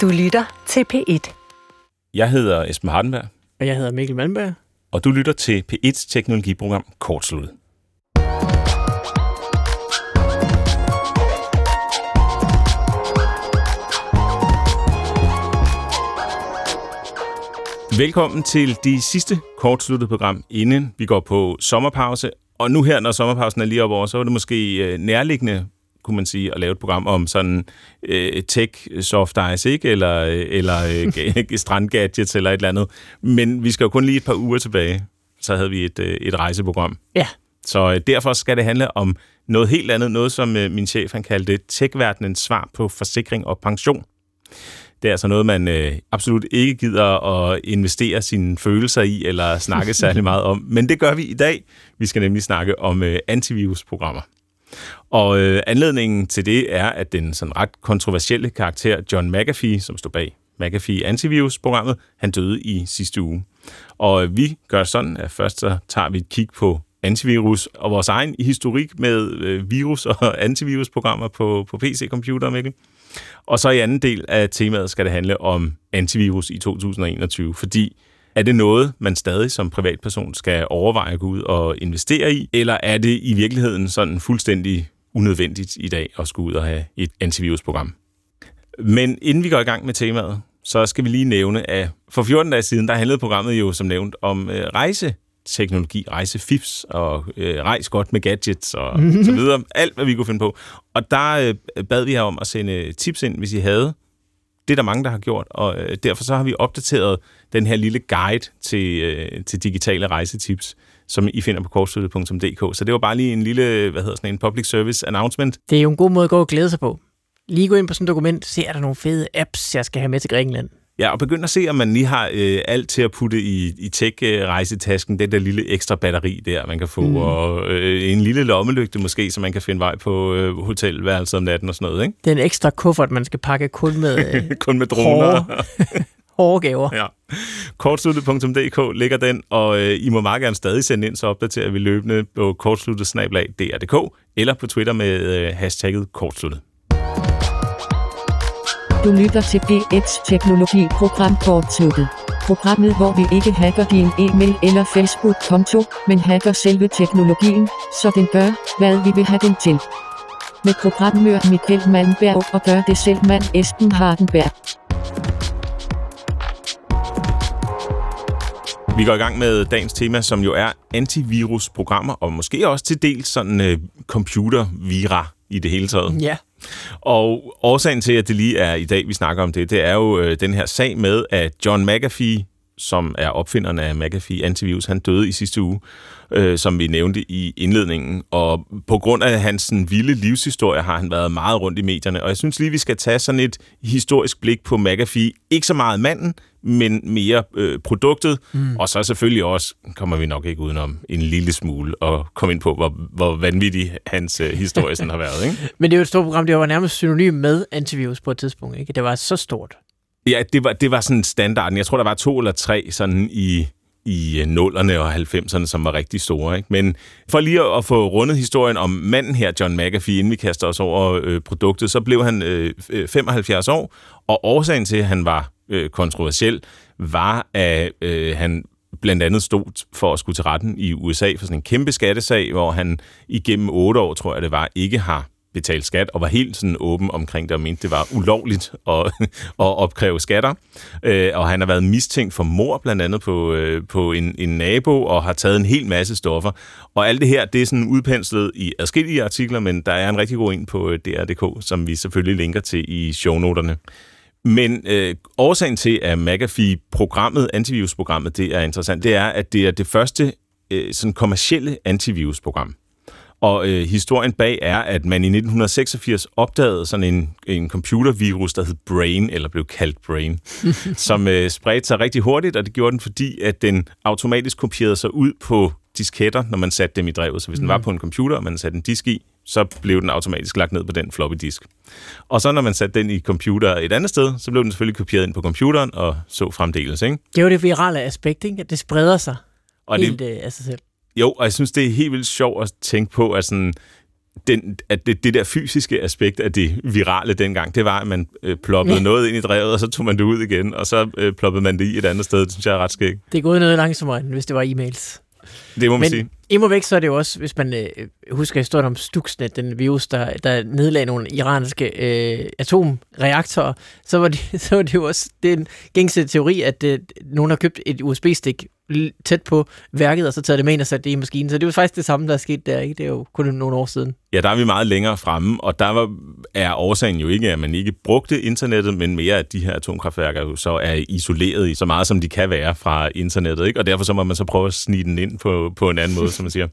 Du lytter til P1. Jeg hedder Esben Hardenberg, Og jeg hedder Mikkel Malmberg. og du lytter til P1's teknologiprogram Kortsluttet. Velkommen til de sidste kortsluttede program, inden vi går på sommerpause. Og nu her, når sommerpausen er lige op over, så er det måske øh, nærliggende, kunne man sige, at lave et program om sådan øh, tech, soft ice, ikke? Eller, øh, eller øh, strandgadgets eller et eller andet. Men vi skal jo kun lige et par uger tilbage, så havde vi et, øh, et rejseprogram. Ja, Så øh, derfor skal det handle om noget helt andet, noget som øh, min chef han kaldte tech-verdenens svar på forsikring og pension. Det er altså noget, man øh, absolut ikke gider at investere sine følelser i eller snakke særlig meget om. Men det gør vi i dag. Vi skal nemlig snakke om øh, antivirusprogrammer. Og øh, anledningen til det er, at den sådan ret kontroversielle karakter John McAfee, som stod bag McAfee Antivirus-programmet, han døde i sidste uge. Og øh, vi gør sådan, at først så tager vi et kig på antivirus og vores egen historik med øh, virus- og antivirusprogrammer på, på PC-computer, Mikkel. Og så i anden del af temaet skal det handle om antivirus i 2021, fordi er det noget, man stadig som privatperson skal overveje at gå ud og investere i, eller er det i virkeligheden sådan fuldstændig unødvendigt i dag at skulle ud og have et antivirusprogram? Men inden vi går i gang med temaet, så skal vi lige nævne, at for 14 dage siden, der handlede programmet jo som nævnt om øh, rejseteknologi, rejsefifs og øh, rejs godt med gadgets og så videre. Alt, hvad vi kunne finde på. Og der øh, bad vi jer om at sende tips ind, hvis I havde. Det er der mange, der har gjort, og øh, derfor så har vi opdateret den her lille guide til, øh, til digitale rejsetips, som I finder på kortsluttet.dk. Så det var bare lige en lille, hvad hedder sådan en public service announcement. det er jo en god måde at gå og glæde sig på. Lige gå ind på sådan et dokument, se er der nogle fede apps, jeg skal have med til Grækenland. Ja, og begynd at se, om man lige har øh, alt til at putte i, i tech-rejsetasken. Den der lille ekstra batteri der, man kan få. Mm. Og øh, en lille lommelygte måske, så man kan finde vej på øh, hotelværelset om natten og sådan noget. Ikke? Det er en ekstra kuffert, man skal pakke kun med øh, Kun med droner. hårde, gaver. ja. Kortsluttet.dk ligger den, og øh, I må meget gerne stadig sende ind, så opdaterer vi løbende på kortsluttet-dr.dk eller på Twitter med øh, hashtagget kortsluttet. Du lytter til P1's teknologiprogram Kortsluttet. Programmet, hvor vi ikke hacker din e-mail eller Facebook-konto, men hacker selve teknologien, så den gør, hvad vi vil have den til. Med programmør Michael Malmberg og gør det selv mand Esben Hardenberg. Vi går i gang med dagens tema, som jo er antivirusprogrammer, og måske også til dels sådan øh, computervira i det hele taget. Ja, og årsagen til, at det lige er i dag, vi snakker om det, det er jo øh, den her sag med, at John McAfee, som er opfinderen af McAfee Antivirus, han døde i sidste uge, øh, som vi nævnte i indledningen. Og på grund af hans sådan, vilde livshistorie har han været meget rundt i medierne. Og jeg synes lige, vi skal tage sådan et historisk blik på McAfee. Ikke så meget manden, men mere øh, produktet. Mm. Og så selvfølgelig også, kommer vi nok ikke udenom, en lille smule og komme ind på, hvor, hvor vanvittig hans øh, historie sådan har været. Ikke? men det er jo et stort program, det var nærmest synonym med antivirus på et tidspunkt. Ikke? Det var så stort. Ja, det var, det var sådan standarden. Jeg tror, der var to eller tre sådan i, i øh, nullerne og 90'erne, som var rigtig store. Ikke? Men for lige at, få rundet historien om manden her, John McAfee, inden vi kaster os over øh, produktet, så blev han øh, 75 øh, år, og årsagen til, at han var øh, kontroversiel, var, at øh, han blandt andet stod for at skulle til retten i USA for sådan en kæmpe skattesag, hvor han igennem otte år, tror jeg det var, ikke har betalt skat, og var helt sådan åben omkring det, og mente, det var ulovligt at, at opkræve skatter. Øh, og han har været mistænkt for mor, blandt andet på, øh, på en, en nabo, og har taget en hel masse stoffer. Og alt det her, det er sådan udpenslet i adskillige artikler, men der er en rigtig god en på øh, DR.dk, som vi selvfølgelig linker til i shownoterne. Men øh, årsagen til, at McAfee-programmet, antivirusprogrammet, det er interessant, det er, at det er det første øh, sådan kommercielle antivirusprogram. Og øh, historien bag er, at man i 1986 opdagede sådan en, en computervirus, der hed Brain, eller blev kaldt Brain, som øh, spredte sig rigtig hurtigt, og det gjorde den, fordi at den automatisk kopierede sig ud på disketter, når man satte dem i drevet. Så hvis den var på en computer, og man satte en disk i, så blev den automatisk lagt ned på den floppy disk. Og så når man satte den i computer et andet sted, så blev den selvfølgelig kopieret ind på computeren og så fremdeles. Ikke? Det er jo det virale aspekt, ikke? at det spreder sig Og helt det, øh, af sig selv. Jo, og jeg synes, det er helt vildt sjovt at tænke på, at sådan, den, at det, det der fysiske aspekt af det virale dengang, det var, at man øh, ploppede Ja. noget ind i drevet, og så tog man det ud igen, og så øh, ploppede man det i et andet sted. Det synes jeg er ret skægt. Det er gået noget langsommere, end hvis det var e-mails. Det må man Men sige. imod væk, så er det jo også, hvis man øh, husker historien om Stuxnet, den virus, der, der nedlagde nogle iranske øh, atomreaktorer, så var, det, så var det jo også det er en gængse teori, at øh, nogen har købt et USB-stik tæt på værket, og så taget det med ind og sat det i maskinen. Så det var faktisk det samme, der er sket der, ikke? Det er jo kun nogle år siden. Ja, der er vi meget længere fremme, og der var, er årsagen jo ikke, at man ikke brugte internettet, men mere, at de her atomkraftværker jo så er isoleret i så meget, som de kan være fra internettet, ikke? og derfor så må man så prøve at snige den ind på, på en anden måde, som man siger.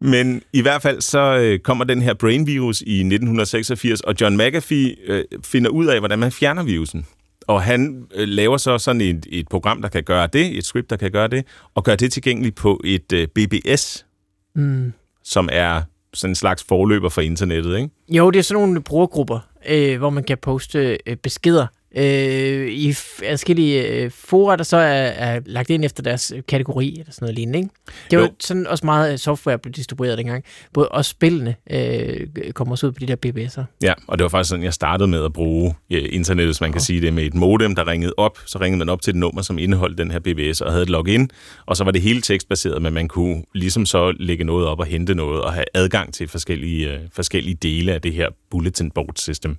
Men i hvert fald så øh, kommer den her brain virus i 1986, og John McAfee øh, finder ud af, hvordan man fjerner virusen. Og han øh, laver så sådan et, et program, der kan gøre det, et script, der kan gøre det, og gør det tilgængeligt på et øh, BBS, Mm. som er sådan en slags forløber for internettet, ikke? Jo, det er sådan nogle brugergrupper, øh, hvor man kan poste øh, beskeder øh, i forskellige øh, fora, der så er, er lagt ind efter deres øh, kategori, eller sådan noget lignende, ikke? Det var Jo. sådan også meget øh, software blev distribueret dengang. Både også spillene øh, kommer også ud på de der BBS'er. Ja, og det var faktisk sådan, jeg startede med at bruge ja, internet, hvis man kan sige det, med et modem, der ringede op. Så ringede man op til et nummer, som indeholdt den her BBS, og havde et login. Og så var det hele tekstbaseret, men man kunne ligesom så lægge noget op og hente noget, og have adgang til forskellige, øh, forskellige dele af det her bulletin board system.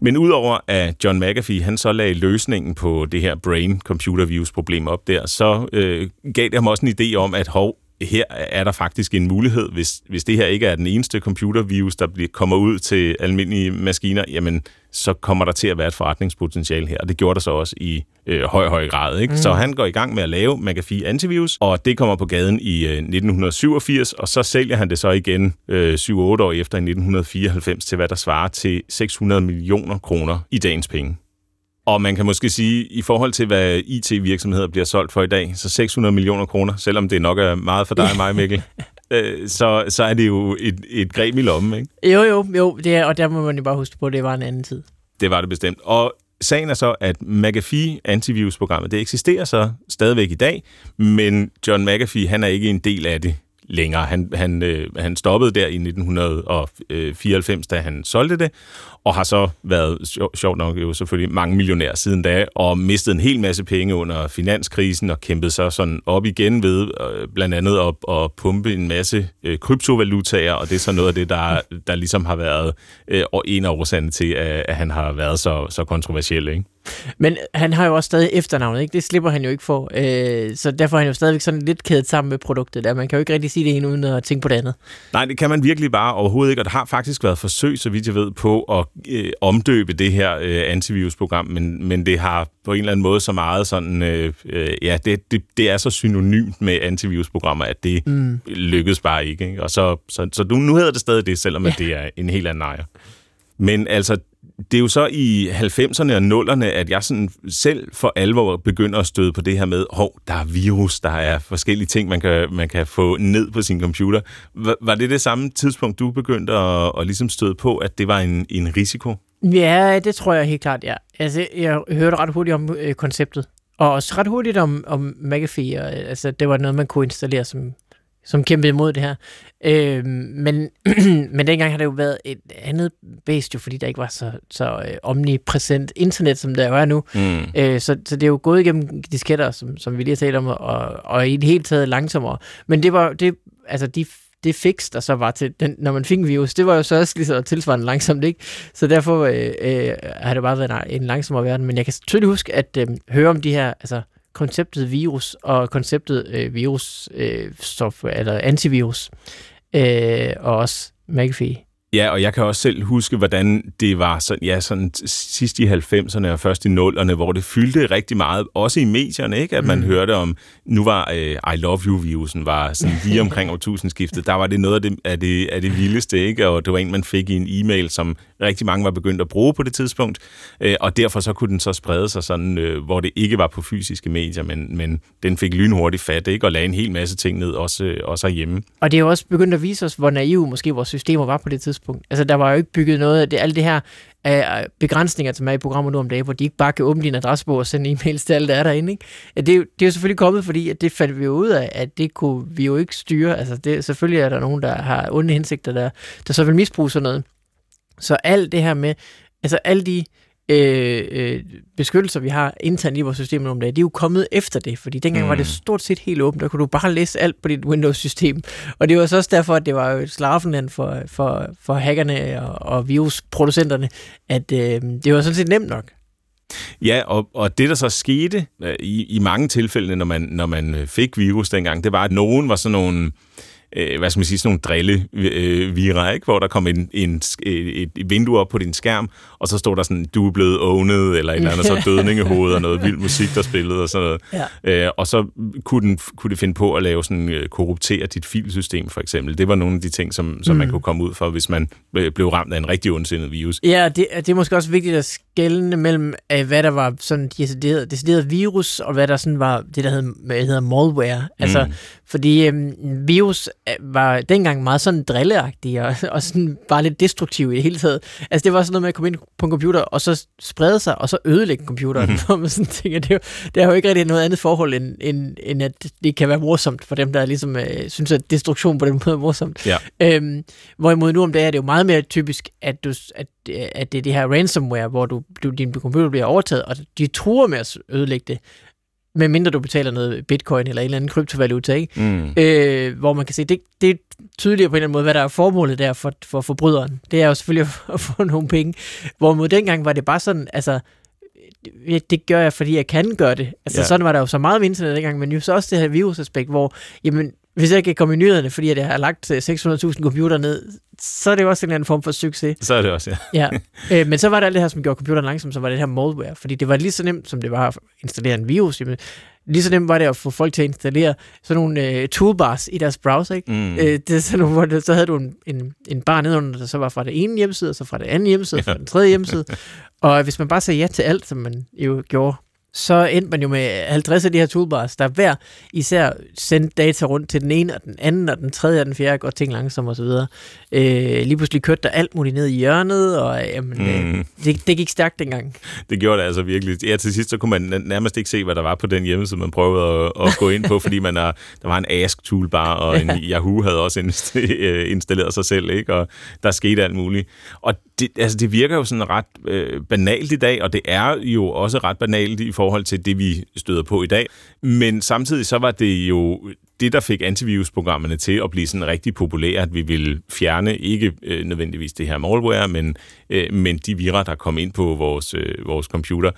Men udover at John McAfee han så lagde løsningen på det her brain computer virus problem op der, så øh, gav det ham også en idé om, at hov, her er der faktisk en mulighed, hvis, hvis det her ikke er den eneste computervirus, der bliver, kommer ud til almindelige maskiner, jamen så kommer der til at være et forretningspotentiale her, og det gjorde der så også i øh, høj, høj grad. Ikke? Mm. Så han går i gang med at lave McAfee Antivirus, og det kommer på gaden i øh, 1987, og så sælger han det så igen øh, 7-8 år efter i 1994 til, hvad der svarer til 600 millioner kroner i dagens penge. Og man kan måske sige, i forhold til, hvad IT-virksomheder bliver solgt for i dag, så 600 millioner kroner, selvom det nok er meget for dig og mig, Mikkel, øh, så, så er det jo et, et greb i lommen, ikke? Jo, jo, jo, det er, og der må man jo bare huske på, at det var en anden tid. Det var det bestemt. Og sagen er så, at McAfee antivirusprogrammet, det eksisterer så stadigvæk i dag, men John McAfee, han er ikke en del af det længere. Han, han, øh, han stoppede der i 1994, da han solgte det, og har så været, sjo- sjovt nok jo selvfølgelig, mange millionær siden da, og mistet en hel masse penge under finanskrisen, og kæmpet så sådan op igen ved øh, blandt andet at, at pumpe en masse øh, kryptovalutaer, og det er så noget af det, der, der ligesom har været øh, og en af årsagerne til, at, at han har været så, så kontroversiel, ikke? Men han har jo også stadig efternavnet, ikke? Det slipper han jo ikke for. Øh, så derfor er han jo stadigvæk sådan lidt kædet sammen med produktet der. Man kan jo ikke rigtig sige det ene uden at tænke på det andet. Nej, det kan man virkelig bare overhovedet ikke, og der har faktisk været forsøg, så vidt jeg ved, på at øh, omdøbe det her øh, antivirusprogram, men, men det har på en eller anden måde så meget sådan, øh, øh, ja, det, det, det er så synonymt med antivirusprogrammer, at det mm. lykkedes bare ikke. ikke? Og så, så, så nu, hedder det stadig det, selvom ja. at det er en helt anden ejer. Men altså, det er jo så i 90'erne og 0'erne, at jeg sådan selv for alvor begynder at støde på det her med, hov, der er virus, der er forskellige ting, man kan, man kan få ned på sin computer. Var, var det det samme tidspunkt, du begyndte at, at ligesom støde på, at det var en, en risiko? Ja, det tror jeg helt klart, ja. Altså, jeg hørte ret hurtigt om øh, konceptet. Og også ret hurtigt om, om McAfee. Og, altså, det var noget, man kunne installere, som, som kæmpede imod det her. Øh, men, men dengang har det jo været et andet base, jo, fordi der ikke var så, så øh, omnipræsent internet, som der jo er nu. Mm. Øh, så, så det er jo gået igennem disketter, som, som vi lige har talt om, og, og i det hele taget langsommere. Men det var, det, altså de, det fix, der så var til, den, når man fik en virus, det var jo så også lige så tilsvarende langsomt, ikke? Så derfor øh, øh, har det bare været en, en langsommere verden. Men jeg kan tydeligt huske at øh, høre om de her, altså konceptet virus og konceptet øh, virus øh, software, eller antivirus, øh, og også McAfee. Ja, og jeg kan også selv huske, hvordan det var sådan, ja, sådan sidst i 90'erne og først i 0'erne, hvor det fyldte rigtig meget, også i medierne, ikke? at man mm. hørte om, nu var øh, I love you-virusen, var sådan lige omkring årtusindskiftet, der var det noget af det, af, det, af det vildeste, ikke? og det var en, man fik i en e-mail, som rigtig mange var begyndt at bruge på det tidspunkt, øh, og derfor så kunne den så sprede sig sådan, øh, hvor det ikke var på fysiske medier, men, men den fik lynhurtigt fat, ikke? og lagde en hel masse ting ned, også, også herhjemme. Og det er jo også begyndt at vise os, hvor naive måske vores systemer var på det tidspunkt tidspunkt. Altså, der var jo ikke bygget noget af det, alt det her af begrænsninger, som er i programmer nu om dagen, hvor de ikke bare kan åbne din adressebog og sende e-mails til alt, der er derinde. Ikke? Det, er jo, det er jo selvfølgelig kommet, fordi at det fandt vi jo ud af, at det kunne vi jo ikke styre. Altså, det, selvfølgelig er der nogen, der har onde hensigter, der, der så vil misbruge sådan noget. Så alt det her med, altså alle de øh, øh, beskyttelser, vi har internt i vores system om det, de er jo kommet efter det, fordi dengang mm. var det mm. stort set helt åbent, der kunne du bare læse alt på dit Windows-system. Og det var så også derfor, at det var jo et slaraffenland for, for, for hackerne og, og virusproducenterne, at øh, det var sådan set nemt nok. Ja, og, og det der så skete øh, i, i mange tilfælde, når man, når man øh, fik virus dengang, det var, at nogen var sådan nogle øh, hvad skal man sige, sådan nogle drille øh, ikke? hvor der kom en, en, et, et vindue op på din skærm, og så stod der sådan, du er blevet owned, eller et eller andet, så dødningehoved, og noget vild musik, der spillede, og sådan noget. Ja. Øh, og så kunne, den, kunne det finde på at lave sådan, øh, korruptere dit filsystem, for eksempel. Det var nogle af de ting, som, som mm. man kunne komme ud for, hvis man blev ramt af en rigtig ondsindet virus. Ja, det, det er måske også vigtigt at skælne mellem, øh, hvad der var sådan decideret, decideret virus, og hvad der sådan var det, der hedder, hedder malware. Altså, mm. fordi øhm, virus øh, var dengang meget sådan drilleagtig, og, og sådan bare lidt destruktiv i det hele taget. Altså, det var sådan noget med at komme ind på en computer, og så sprede sig, og så ødelægge computeren, mm. man sådan tænker, det er, jo, det er jo ikke rigtig noget andet forhold, end, end, end at det kan være morsomt for dem, der ligesom øh, synes, at destruktion på den måde er morsomt. Ja. Øhm, hvorimod nu om dagen er det jo meget mere typisk, at, du, at, at det er det her ransomware, hvor du, du, din computer bliver overtaget, og de truer med at ødelægge det med mindre du betaler noget bitcoin eller en eller anden kryptovaluta, ikke? Mm. Øh, hvor man kan se, det, det er tydeligere på en eller anden måde, hvad der er formålet der for, for forbryderen. Det er jo selvfølgelig at få nogle penge. Hvorimod dengang var det bare sådan, altså, det gør jeg, fordi jeg kan gøre det. Altså ja. sådan var der jo så meget med internet dengang, men jo så også det her virusaspekt, hvor, jamen, hvis jeg ikke kan komme i nyhederne, fordi jeg har lagt 600.000 computer ned, så er det jo også en eller anden form for succes. Så er det også, ja. ja. Øh, men så var der alt det her, som gjorde computeren langsom, så var det her malware, fordi det var lige så nemt, som det var at installere en virus. Jamen, lige så nemt var det at få folk til at installere sådan nogle øh, toolbars i deres browser. Ikke? Mm. Øh, det er sådan nogle, hvor det, så havde du en, en, en bar nedenunder, der så var fra det ene hjemmeside, og så fra det andet hjemmeside, ja. fra den tredje hjemmeside. og hvis man bare sagde ja til alt, som man jo gjorde så endte man jo med 50 af de her toolbars, der hver især sendte data rundt til den ene, og den anden, og den tredje, og den fjerde, og ting langsomt osv. Øh, lige pludselig kørte der alt muligt ned i hjørnet, og jamen, øh, mm. øh, det, det gik stærkt dengang. Det gjorde det altså virkelig. Ja, til sidst så kunne man nærmest ikke se, hvad der var på den hjemmeside, man prøvede at, at gå ind på, fordi man er, der var en Ask toolbar, og en Yahoo havde også installeret sig selv, ikke? og der skete alt muligt. Og det, altså, det virker jo sådan ret øh, banalt i dag, og det er jo også ret banalt i forhold til det, vi støder på i dag. Men samtidig så var det jo det, der fik antivirusprogrammerne til at blive sådan rigtig populære, at vi ville fjerne ikke øh, nødvendigvis det her malware, men, øh, men de virer, der kom ind på vores, øh, vores computer.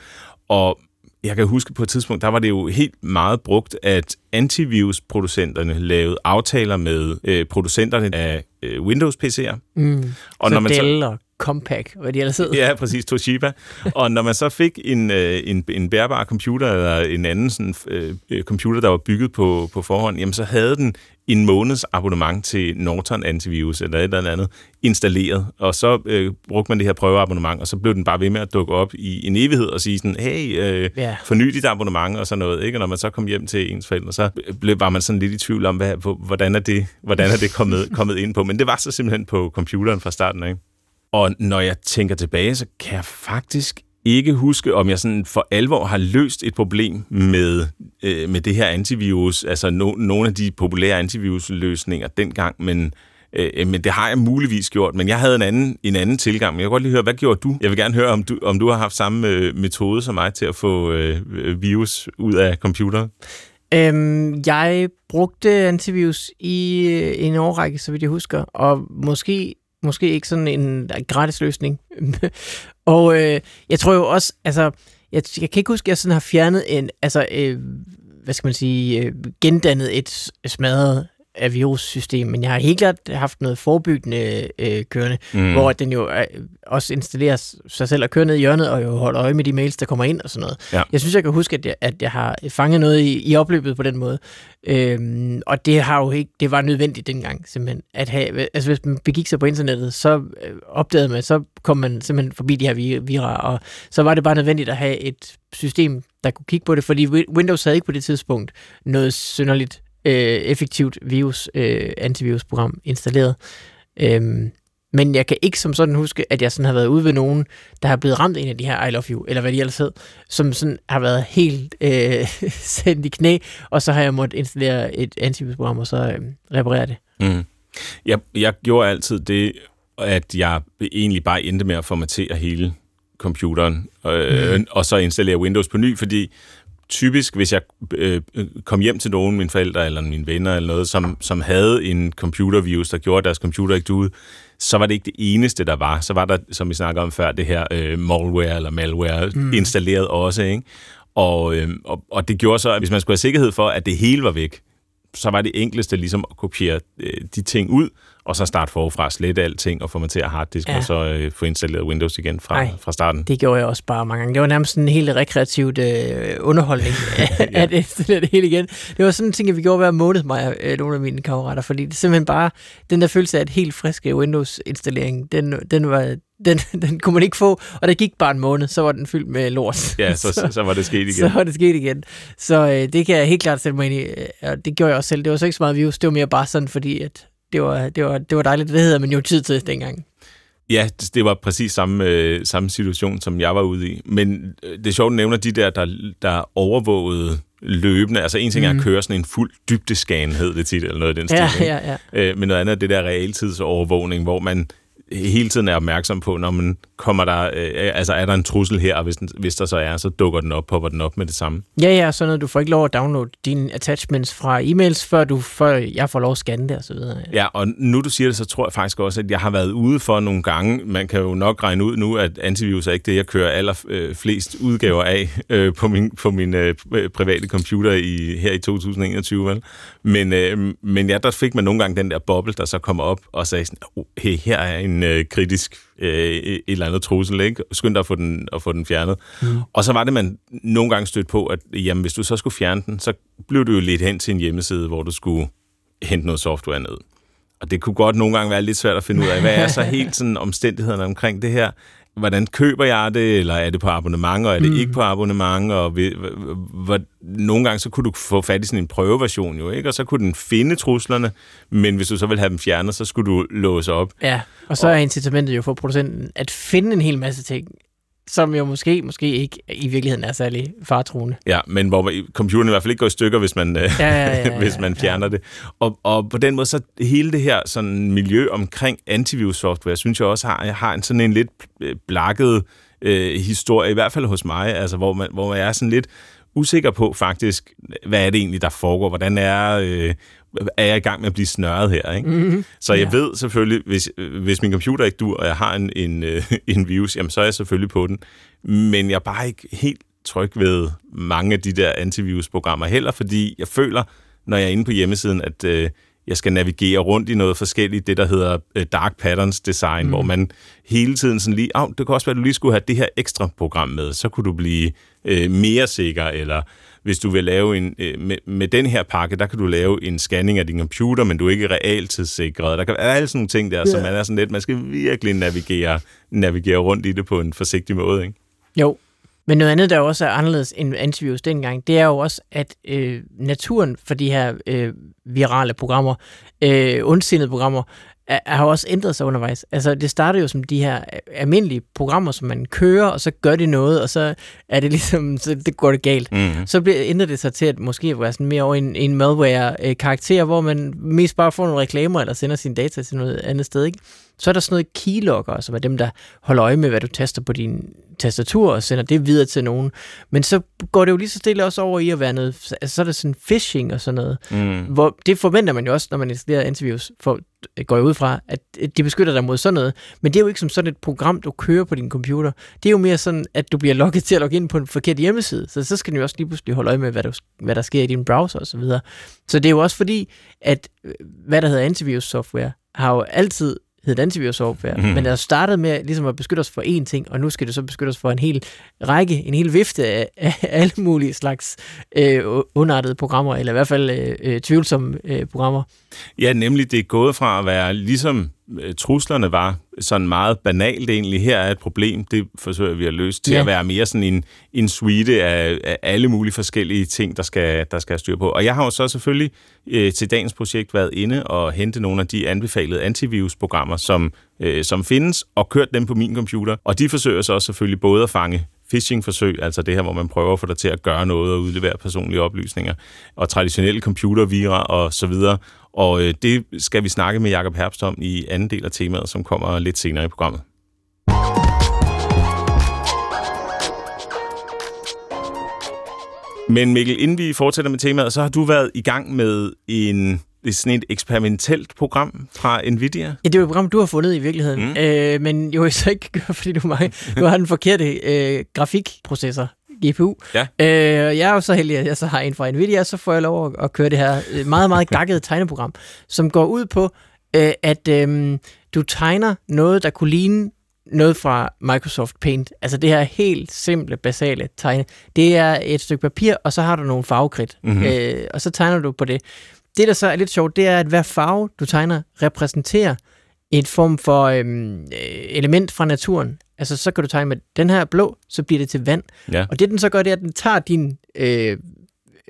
Og jeg kan huske på et tidspunkt, der var det jo helt meget brugt, at antivirusproducenterne lavede aftaler med øh, producenterne af øh, Windows-PC'er. Mm. Og så når man Dell så, og Compaq, hvad de ellers hedder. Ja, præcis, Toshiba. og når man så fik en, øh, en, en bærbar computer, eller en anden sådan, øh, computer, der var bygget på, på forhånd, jamen så havde den en måneds abonnement til Norton Antivirus eller et eller andet installeret, og så øh, brugte man det her prøveabonnement, og så blev den bare ved med at dukke op i en evighed og sige sådan, hey, øh, yeah. forny dit abonnement og sådan noget, ikke? Og når man så kom hjem til ens forældre, så blev, var man sådan lidt i tvivl om, hvad, hvordan er det, hvordan er det kommet, kommet ind på, men det var så simpelthen på computeren fra starten, ikke? Og når jeg tænker tilbage, så kan jeg faktisk ikke huske, om jeg sådan for alvor har løst et problem med, øh, med det her antivirus, altså no, nogle af de populære antivirusløsninger dengang, men, øh, men det har jeg muligvis gjort. Men jeg havde en anden, en anden tilgang. Men jeg vil godt lige høre, hvad gjorde du? Jeg vil gerne høre, om du, om du har haft samme øh, metode som mig til at få øh, virus ud af computeren. Øhm, jeg brugte antivirus i øh, en årrække, så vidt jeg husker, og måske måske ikke sådan en gratis løsning. og øh, jeg tror jo også, altså, jeg, jeg kan ikke huske, at jeg sådan har fjernet en, altså, øh, hvad skal man sige, øh, gendannet et smadret af virussystem, men jeg har helt klart haft noget forebyggende øh, kørende, mm. hvor den jo øh, også installerer sig selv og kører ned i hjørnet, og jo holder øje med de mails, der kommer ind og sådan noget. Ja. Jeg synes, jeg kan huske, at jeg, at jeg har fanget noget i, i opløbet på den måde. Øhm, og det har jo ikke, det var nødvendigt dengang, simpelthen, at have, altså hvis man begik sig på internettet, så øh, opdagede man, så kom man simpelthen forbi de her virer, og så var det bare nødvendigt at have et system, der kunne kigge på det, fordi Windows havde ikke på det tidspunkt noget synderligt øh, effektivt virus, øh, antivirusprogram installeret. Øhm, Men jeg kan ikke som sådan huske, at jeg sådan har været ude ved nogen, der har blevet ramt en af de her I love you, eller hvad de ellers hed, som sådan har været helt øh, sendt i knæ, og så har jeg måttet installere et antivirusprogram, og så øh, reparere det. Mm. Jeg, jeg gjorde altid det, at jeg egentlig bare endte med at formatere hele computeren, øh, mm. og så installere Windows på ny, fordi typisk, hvis jeg øh, kom hjem til nogen, mine forældre eller mine venner eller noget, som, som havde en computervirus, der gjorde, at deres computer ikke duede, så var det ikke det eneste, der var. Så var der, som vi snakker om før, det her øh, malware eller malware mm. installeret også, ikke? Og, øh, og, og det gjorde så, at hvis man skulle have sikkerhed for, at det hele var væk, så var det enkleste ligesom at kopiere øh, de ting ud, og så starte forfra, slette alting og formatere harddisken, ja. og så øh, få installeret Windows igen fra, Ej, fra starten. det gjorde jeg også bare mange gange. Det var nærmest en helt rekreativt øh, underholdning ja. at installere det hele igen. Det var sådan en ting, vi gjorde hver måned, mig og øh, nogle af mine kammerater, fordi det simpelthen bare, den der følelse af et helt frisk Windows-installering, den, den var den, den kunne man ikke få, og der gik bare en måned, så var den fyldt med lort. Ja, så, så, så var det sket igen. Så var det sket igen. Så øh, det kan jeg helt klart sætte mig ind i, øh, og det gjorde jeg også selv. Det var så ikke så meget virus, det var mere bare sådan, fordi at det var, det var, det var dejligt. Det hedder man jo tid til dengang. Ja, det var præcis samme, øh, samme situation, som jeg var ude i. Men øh, det er sjovt, at nævner de der, der, der overvågede løbende. Altså en ting er at mhm. køre sådan en fuld dybdescan, hed det tit, eller noget af den stil. Ja, ja, ja. Øh, men noget andet er det der realtidsovervågning, hvor man hele tiden er opmærksom på, når man kommer der, øh, altså er der en trussel her, og hvis, den, hvis der så er, så dukker den op, popper den op med det samme. Ja, ja, sådan noget. Du får ikke lov at downloade dine attachments fra e-mails, før, du, før jeg får lov at scanne det og så videre. Ja, og nu du siger det, så tror jeg faktisk også, at jeg har været ude for nogle gange, man kan jo nok regne ud nu, at antivirus er ikke det, jeg kører aller øh, flest udgaver af øh, på min, på min øh, private computer i, her i 2021, vel? Men, øh, men ja, der fik man nogle gange den der boble, der så kommer op og sagde sådan, oh, hey, her er en øh, kritisk øh, et eller andet trussel, ikke? Skynd dig at få den, at få den fjernet. Mm. Og så var det, man nogle gange stødt på, at jamen, hvis du så skulle fjerne den, så blev du jo lidt hen til en hjemmeside, hvor du skulle hente noget software ned. Og det kunne godt nogle gange være lidt svært at finde ud af, hvad er så helt sådan omstændighederne omkring det her? Hvordan køber jeg det, eller er det på abonnement, og er det mm. ikke på abonnement, og hvor, nogle gange så kunne du få fat i sådan en prøveversion jo, ikke? og så kunne den finde truslerne, men hvis du så vil have dem fjernet, så skulle du låse op. Ja, og så er incitamentet jo for producenten at finde en hel masse ting, som jo måske, måske ikke i virkeligheden er særlig fartruende. Ja, men hvor computeren i hvert fald ikke går i stykker, hvis man, ja, ja, ja, hvis man fjerner ja. det. Og, og på den måde, så hele det her sådan miljø omkring antivirus-software, synes jeg også har, har en sådan en lidt blakket øh, historie, i hvert fald hos mig, altså hvor, man, hvor jeg er sådan lidt usikker på faktisk, hvad er det egentlig, der foregår? Hvordan er, øh, er jeg i gang med at blive snørret her? Ikke? Mm-hmm. Så jeg ja. ved selvfølgelig, hvis, hvis min computer ikke dur, og jeg har en, en, øh, en virus, jamen så er jeg selvfølgelig på den. Men jeg er bare ikke helt tryg ved mange af de der antivirusprogrammer heller, fordi jeg føler, når jeg er inde på hjemmesiden, at øh, jeg skal navigere rundt i noget forskelligt, det der hedder øh, Dark Patterns Design, mm. hvor man hele tiden sådan lige, oh, det kan også være, at du lige skulle have det her ekstra program med, så kunne du blive øh, mere sikker, eller hvis du vil lave en, øh, med, med den her pakke, der kan du lave en scanning af din computer, men du er ikke realtidssikret. Der kan være alle sådan nogle ting der, yeah. som man er sådan lidt, man skal virkelig navigere, navigere rundt i det på en forsigtig måde, ikke? Jo, men noget andet, der også er anderledes end antivirus dengang, det er jo også, at øh, naturen for de her øh, virale programmer, øh, ondsindede programmer, har også ændret sig undervejs. Altså, det starter jo som de her almindelige programmer, som man kører, og så gør det noget, og så er det ligesom, så det går det galt. Mm-hmm. Så bliver, ændrer det sig til at måske være sådan mere over en, en malware-karakter, hvor man mest bare får nogle reklamer, eller sender sine data til noget andet sted, ikke? Så er der sådan noget keylogger, som er dem, der holder øje med, hvad du taster på din tastatur, og sender det videre til nogen. Men så går det jo lige så stille også over i at være noget, altså så er der sådan phishing og sådan noget, mm. hvor det forventer man jo også, når man installerer antivirus, for går jeg ud fra, at det beskytter dig mod sådan noget. Men det er jo ikke som sådan et program, du kører på din computer. Det er jo mere sådan, at du bliver logget til at logge ind på en forkert hjemmeside. Så så skal du jo også lige pludselig holde øje med, hvad der, hvad der sker i din browser osv. Så, videre. så det er jo også fordi, at øh, hvad der hedder antivirus software, har jo altid hed antivirus software, mm. men der startede med ligesom at beskytte os for én ting, og nu skal det så beskytte os for en hel række, en hel vifte af, af alle mulige slags øh, underartede programmer, eller i hvert fald øh, øh, tvivlsomme øh, programmer. Ja, nemlig det er gået fra at være ligesom truslerne var sådan meget banalt egentlig. Her er et problem, det forsøger vi at løse til Ja. at være mere sådan en, en suite af, af alle mulige forskellige ting, der skal, der skal have styr på. Og jeg har jo så selvfølgelig øh, til dagens projekt været inde og hente nogle af de anbefalede antivirusprogrammer, som, øh, som findes, og kørt dem på min computer. Og de forsøger så også selvfølgelig både at fange phishing-forsøg, altså det her, hvor man prøver at få dig til at gøre noget og udlevere personlige oplysninger, og traditionelle computervira og så videre. Og øh, det skal vi snakke med Jakob Herbst om i anden del af temaet, som kommer lidt senere i programmet. Men Mikkel, inden vi fortsætter med temaet, så har du været i gang med en, sådan et eksperimentelt program fra Nvidia. Ja, det er jo et program, du har fundet i virkeligheden, mm. øh, men jo så ikke gør, fordi du, mange, du har den forkerte øh, grafikprocessor, GPU. Ja. Øh, jeg er jo så heldig, at jeg så har en fra Nvidia, så får jeg lov at, at køre det her øh, meget, meget gakkede tegneprogram, som går ud på, øh, at øh, du tegner noget, der kunne ligne noget fra Microsoft Paint. Altså det her helt simple, basale tegne. Det er et stykke papir, og så har du nogle farvekridt, Mhm. mm-hmm. øh, og så tegner du på det. Det, der så er lidt sjovt, det er, at hver farve, du tegner, repræsenterer en form for øhm, øh, element fra naturen. Altså, så kan du tegne med den her blå, så bliver det til vand. Ja. Og det, den så gør, det er, at den tager din øh,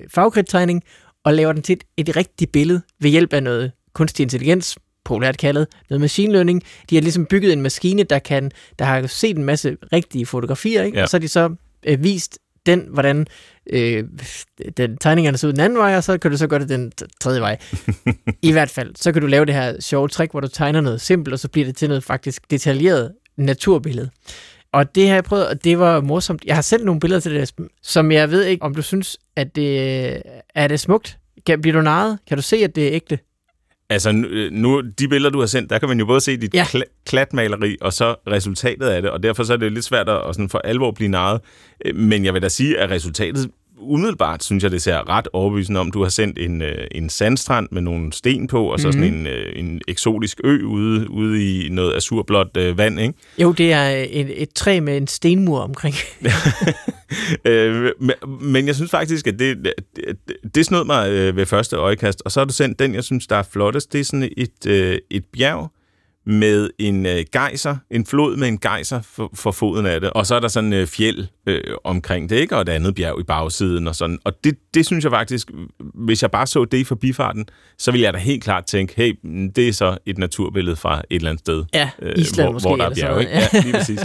farvekridttegning og laver den til et, et rigtigt billede ved hjælp af noget kunstig intelligens, populært kaldet, noget machine learning. De har ligesom bygget en maskine, der kan, der har set en masse rigtige fotografier, ikke? Ja. og så har de så øh, vist den, hvordan øh, den tegningerne ser ud den anden vej, og så kan du så gøre det den tredje vej. I hvert fald, så kan du lave det her sjove trick, hvor du tegner noget simpelt, og så bliver det til noget faktisk detaljeret naturbillede. Og det har jeg prøvet, og det var morsomt. Jeg har selv nogle billeder til Esben, som jeg ved ikke, om du synes, at det er det smukt. Kan, bliver du narret? Kan du se, at det er ægte? Altså nu, øh, nu, de billeder, du har sendt, der kan man jo både se dit Ja. kla- klatmaleri, og så resultatet af det, og derfor så er det lidt svært at, at sådan for alvor blive narret. Øh, Men jeg vil da sige, at resultatet umiddelbart, synes jeg, det ser ret overbevisende om. Du har sendt en, øh, en sandstrand med nogle sten på, og så mm-hmm. sådan en, øh, en eksotisk ø ude, ude i noget azurblåt øh, vand, ikke? Jo, det er et, et træ med en stenmur omkring. Øh, men- men jeg synes faktisk, at det, det, det snød mig øh, ved første øjekast. Og så har du sendt den, jeg synes, der er flottest. Det er sådan et, øh, et bjerg med en øh, gejser, en flod med en gejser for, for foden af det. Og så er der sådan øh, fjeld øh, omkring det, ikke? Og et andet bjerg i bagsiden og sådan. Og det, det synes jeg faktisk, hvis jeg bare så det i forbifarten, så ville jeg da helt klart tænke, hey, det er så et naturbillede fra et eller andet sted. Ja, øh, Island hvor, måske. hvor der er bjerg, ikke? Ja, lige præcis.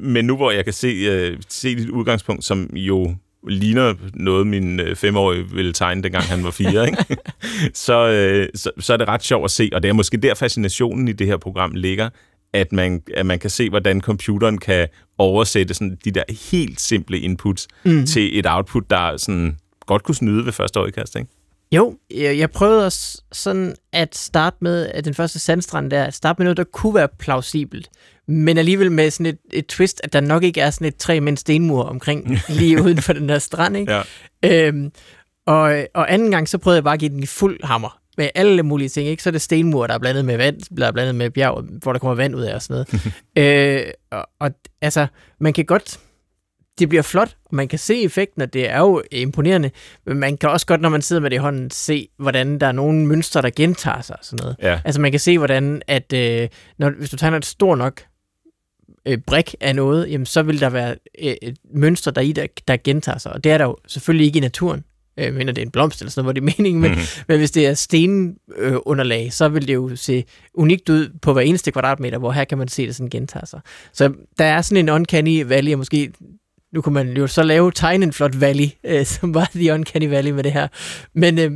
Men nu hvor jeg kan se, øh, se dit udgangspunkt, som jo ligner noget, min øh, femårige ville tegne, dengang han var fire, ikke? så, øh, så, så er det ret sjovt at se, og det er måske der fascinationen i det her program ligger, at man, at man kan se, hvordan computeren kan oversætte sådan de der helt simple inputs mm. til et output, der sådan godt kunne snyde ved første øjekast, ikke? Jo, jeg, jeg prøvede også sådan at starte med, at den første sandstrand der, at starte med noget, der kunne være plausibelt, men alligevel med sådan et, et twist, at der nok ikke er sådan et træ med en stenmur omkring lige uden for den der strand, ikke? Ja. Øhm, og, og anden gang, så prøvede jeg bare at give den i fuld hammer med alle mulige ting, ikke? Så er det stenmur, der er blandet med vand, der er blandet med bjerg, hvor der kommer vand ud af og sådan noget. øh, og, og altså, man kan godt det bliver flot, og man kan se effekten, og det er jo imponerende, men man kan også godt, når man sidder med det i hånden, se, hvordan der er nogle mønstre, der gentager sig og sådan noget. Ja. Altså man kan se, hvordan, at øh, når, hvis du tegner et stort nok øh, brik af noget, jamen, så vil der være øh, et mønster der i, der, der gentager sig, og det er der jo selvfølgelig ikke i naturen. Øh, men det er en blomst eller sådan noget, hvor det er meningen, men, Mhm. men hvis det er stenunderlag, øh, underlag, så vil det jo se unikt ud på hver eneste kvadratmeter, hvor her kan man se det sådan gentager sig. Så der er sådan en uncanny valley, og måske nu kunne man jo så lave tegne en flot valley, øh, som var The Uncanny Valley med det her. Men øh,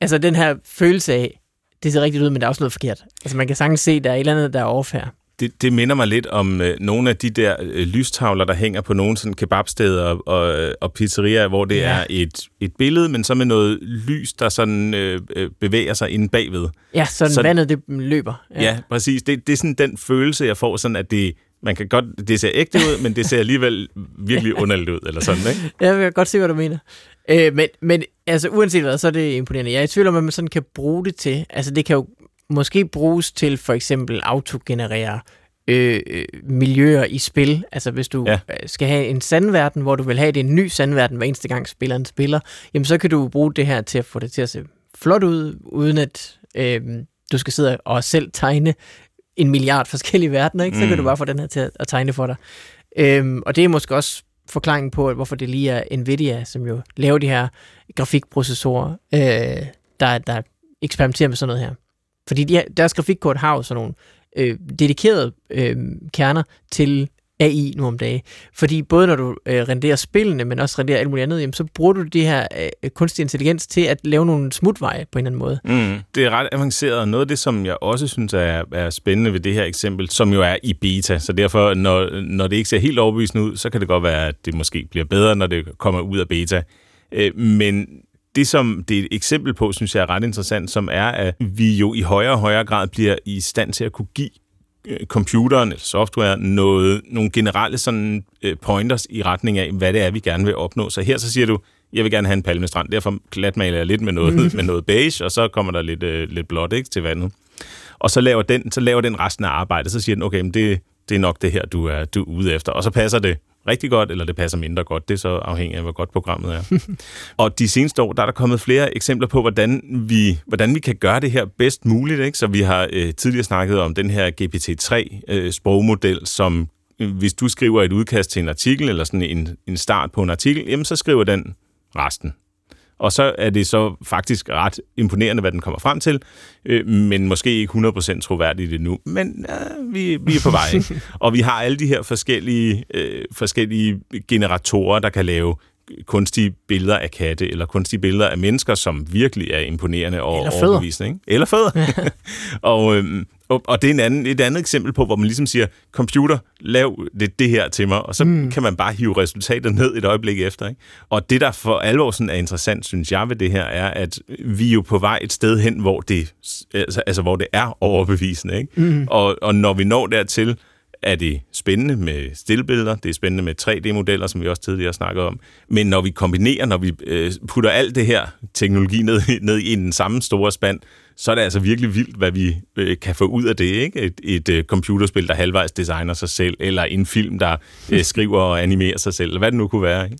altså den her følelse af, det ser rigtigt ud, men der er også noget forkert. Altså man kan sagtens se, der er et eller andet, der er off her. Det, det minder mig lidt om øh, nogle af de der øh, lystavler, der hænger på nogle sådan kebabsteder og, og, og pizzerier, hvor det Ja. er et, et billede, men så med noget lys, der sådan øh, øh, bevæger sig inde bagved. Ja, så Så- vandet det løber. Ja, ja præcis. Det, det er sådan den følelse, jeg får, sådan at det, man kan godt, det ser ægte ud, men det ser alligevel virkelig underligt ud, eller sådan, ikke? Jeg vil godt se, hvad du mener. Øh, men, men altså, uanset hvad, så er det imponerende. Jeg er i tvivl om, hvad man sådan kan bruge det til. Altså, det kan jo måske bruges til for eksempel autogenerere øh, øh, miljøer i spil. Altså, hvis du Ja. ja. skal have en sandverden, hvor du vil have det en ny sandverden, hver eneste gang spilleren spiller, jamen, så kan du bruge det her til at få det til at se flot ud, uden at øh, du skal sidde og selv tegne en milliard forskellige verdener, ikke? så mm. kan du bare få den her til at, at tegne for dig. Øhm, og det er måske også forklaringen på, hvorfor det lige er Nvidia, som jo laver de her grafikprocessorer, øh, der, der eksperimenterer med sådan noget her. Fordi de, deres grafikkort har jo sådan nogle øh, dedikerede øh, kerner til AI nu om dagen. Fordi både når du øh, renderer spillene, men også renderer alt muligt andet, jamen, så bruger du det her øh, øh, kunstig intelligens til at lave nogle smutveje på en eller anden måde. Mm, det er ret avanceret, noget af det, som jeg også synes er, er spændende ved det her eksempel, som jo er i beta, så derfor, når, når det ikke ser helt overbevisende ud, så kan det godt være, at det måske bliver bedre, når det kommer ud af beta. Øh, men det, som det er et eksempel på, synes jeg er ret interessant, som er, at vi jo i højere og højere grad bliver i stand til at kunne give computeren eller software noget, nogle generelle sådan, øh, pointers i retning af, hvad det er, vi gerne vil opnå. Så her så siger du, jeg vil gerne have en palmestrand, derfor glatmaler jeg lidt med noget, mm. med noget beige, og så kommer der lidt, øh, lidt blåt ikke, til vandet. Og så laver, den, så laver den resten af arbejdet, så siger den, okay, men det, det er nok det her, du er, du er ude efter. Og så passer det rigtig godt, eller det passer mindre godt. Det er så afhængigt af, hvor godt programmet er. og de seneste år, der er der kommet flere eksempler på, hvordan vi, hvordan vi kan gøre det her bedst muligt. Ikke? Så vi har øh, tidligere snakket om den her GPT-3-sprogmodel, øh, som øh, hvis du skriver et udkast til en artikel, eller sådan en, en start på en artikel, jamen så skriver den resten. Og så er det så faktisk ret imponerende, hvad den kommer frem til, øh, men måske ikke 100% troværdigt endnu. Men øh, vi, vi er på vej. og vi har alle de her forskellige, øh, forskellige generatorer, der kan lave kunstige billeder af katte, eller kunstige billeder af mennesker, som virkelig er imponerende og eller overbevisende. Ikke? Eller fødder. og, øhm, og, og det er en anden, et andet eksempel på, hvor man ligesom siger, computer, lav det, det her til mig, og så mm. kan man bare hive resultatet ned et øjeblik efter. Ikke? Og det, der for alvor sådan er interessant, synes jeg ved det her, er, at vi er jo på vej et sted hen, hvor det, altså, altså hvor det er overbevisende. Ikke? Mm. Og, og når vi når dertil, er det spændende med stillbilleder, det er spændende med 3D-modeller, som vi også tidligere snakkede om. Men når vi kombinerer, når vi øh, putter alt det her teknologi ned, ned i den samme store spand, så er det altså virkelig vildt, hvad vi øh, kan få ud af det. Ikke? Et, et øh, computerspil, der halvvejs designer sig selv, eller en film, der øh, skriver og animerer sig selv, eller hvad det nu kunne være. Ikke?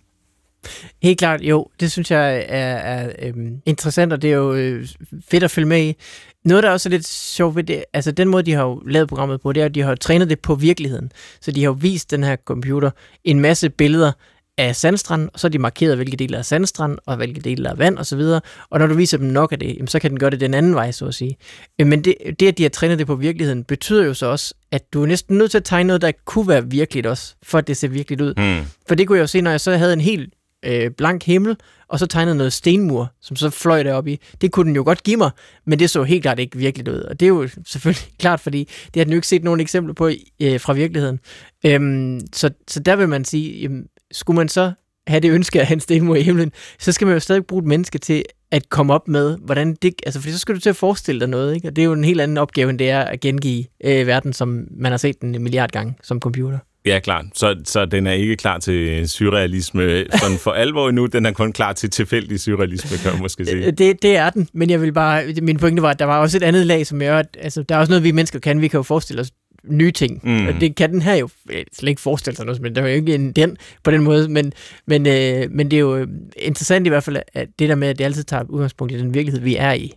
Helt klart, jo. Det synes jeg er, er øhm, interessant, og det er jo øh, fedt at følge med i. Noget, der også er lidt sjovt ved det, altså den måde, de har jo lavet programmet på, det er, at de har trænet det på virkeligheden. Så de har jo vist den her computer en masse billeder af sandstrand, og så har de markeret, hvilke dele er sandstrand, og hvilke dele er vand osv. Og, og når du viser dem nok af det, så kan den gøre det den anden vej, så at sige. Øh, men det, det, at de har trænet det på virkeligheden, betyder jo så også, at du er næsten nødt til at tegne noget, der kunne være virkeligt også, for at det ser virkeligt ud. Mm. For det kunne jeg jo se, når jeg så havde en helt øh, blank himmel, og så tegnede noget stenmur, som så fløj derop i. Det kunne den jo godt give mig, men det så helt klart ikke virkeligt ud. Og det er jo selvfølgelig klart, fordi det har den jo ikke set nogen eksempler på øh, fra virkeligheden. Øhm, så, så der vil man sige, jamen, skulle man så have det ønske at have en stenmur i himlen, så skal man jo stadig bruge et menneske til at komme op med, hvordan det... Altså, for så skal du til at forestille dig noget, ikke? Og det er jo en helt anden opgave, end det er at gengive øh, verden, som man har set den en milliard gange som computer. Ja, klart. Så, så den er ikke klar til surrealisme sådan for alvor endnu. Den er kun klar til tilfældig surrealisme, kan man måske sige. Det, det er den, men jeg vil bare... Min pointe var, at der var også et andet lag, som jeg... Altså, der er også noget, vi mennesker kan. Vi kan jo forestille os nye ting. Mm. Og det kan den her jo slet ikke forestille sig noget, men der er jo ikke en den på den måde. Men, men, øh, men det er jo interessant i hvert fald, at det der med, at det altid tager udgangspunkt i den virkelighed, vi er i.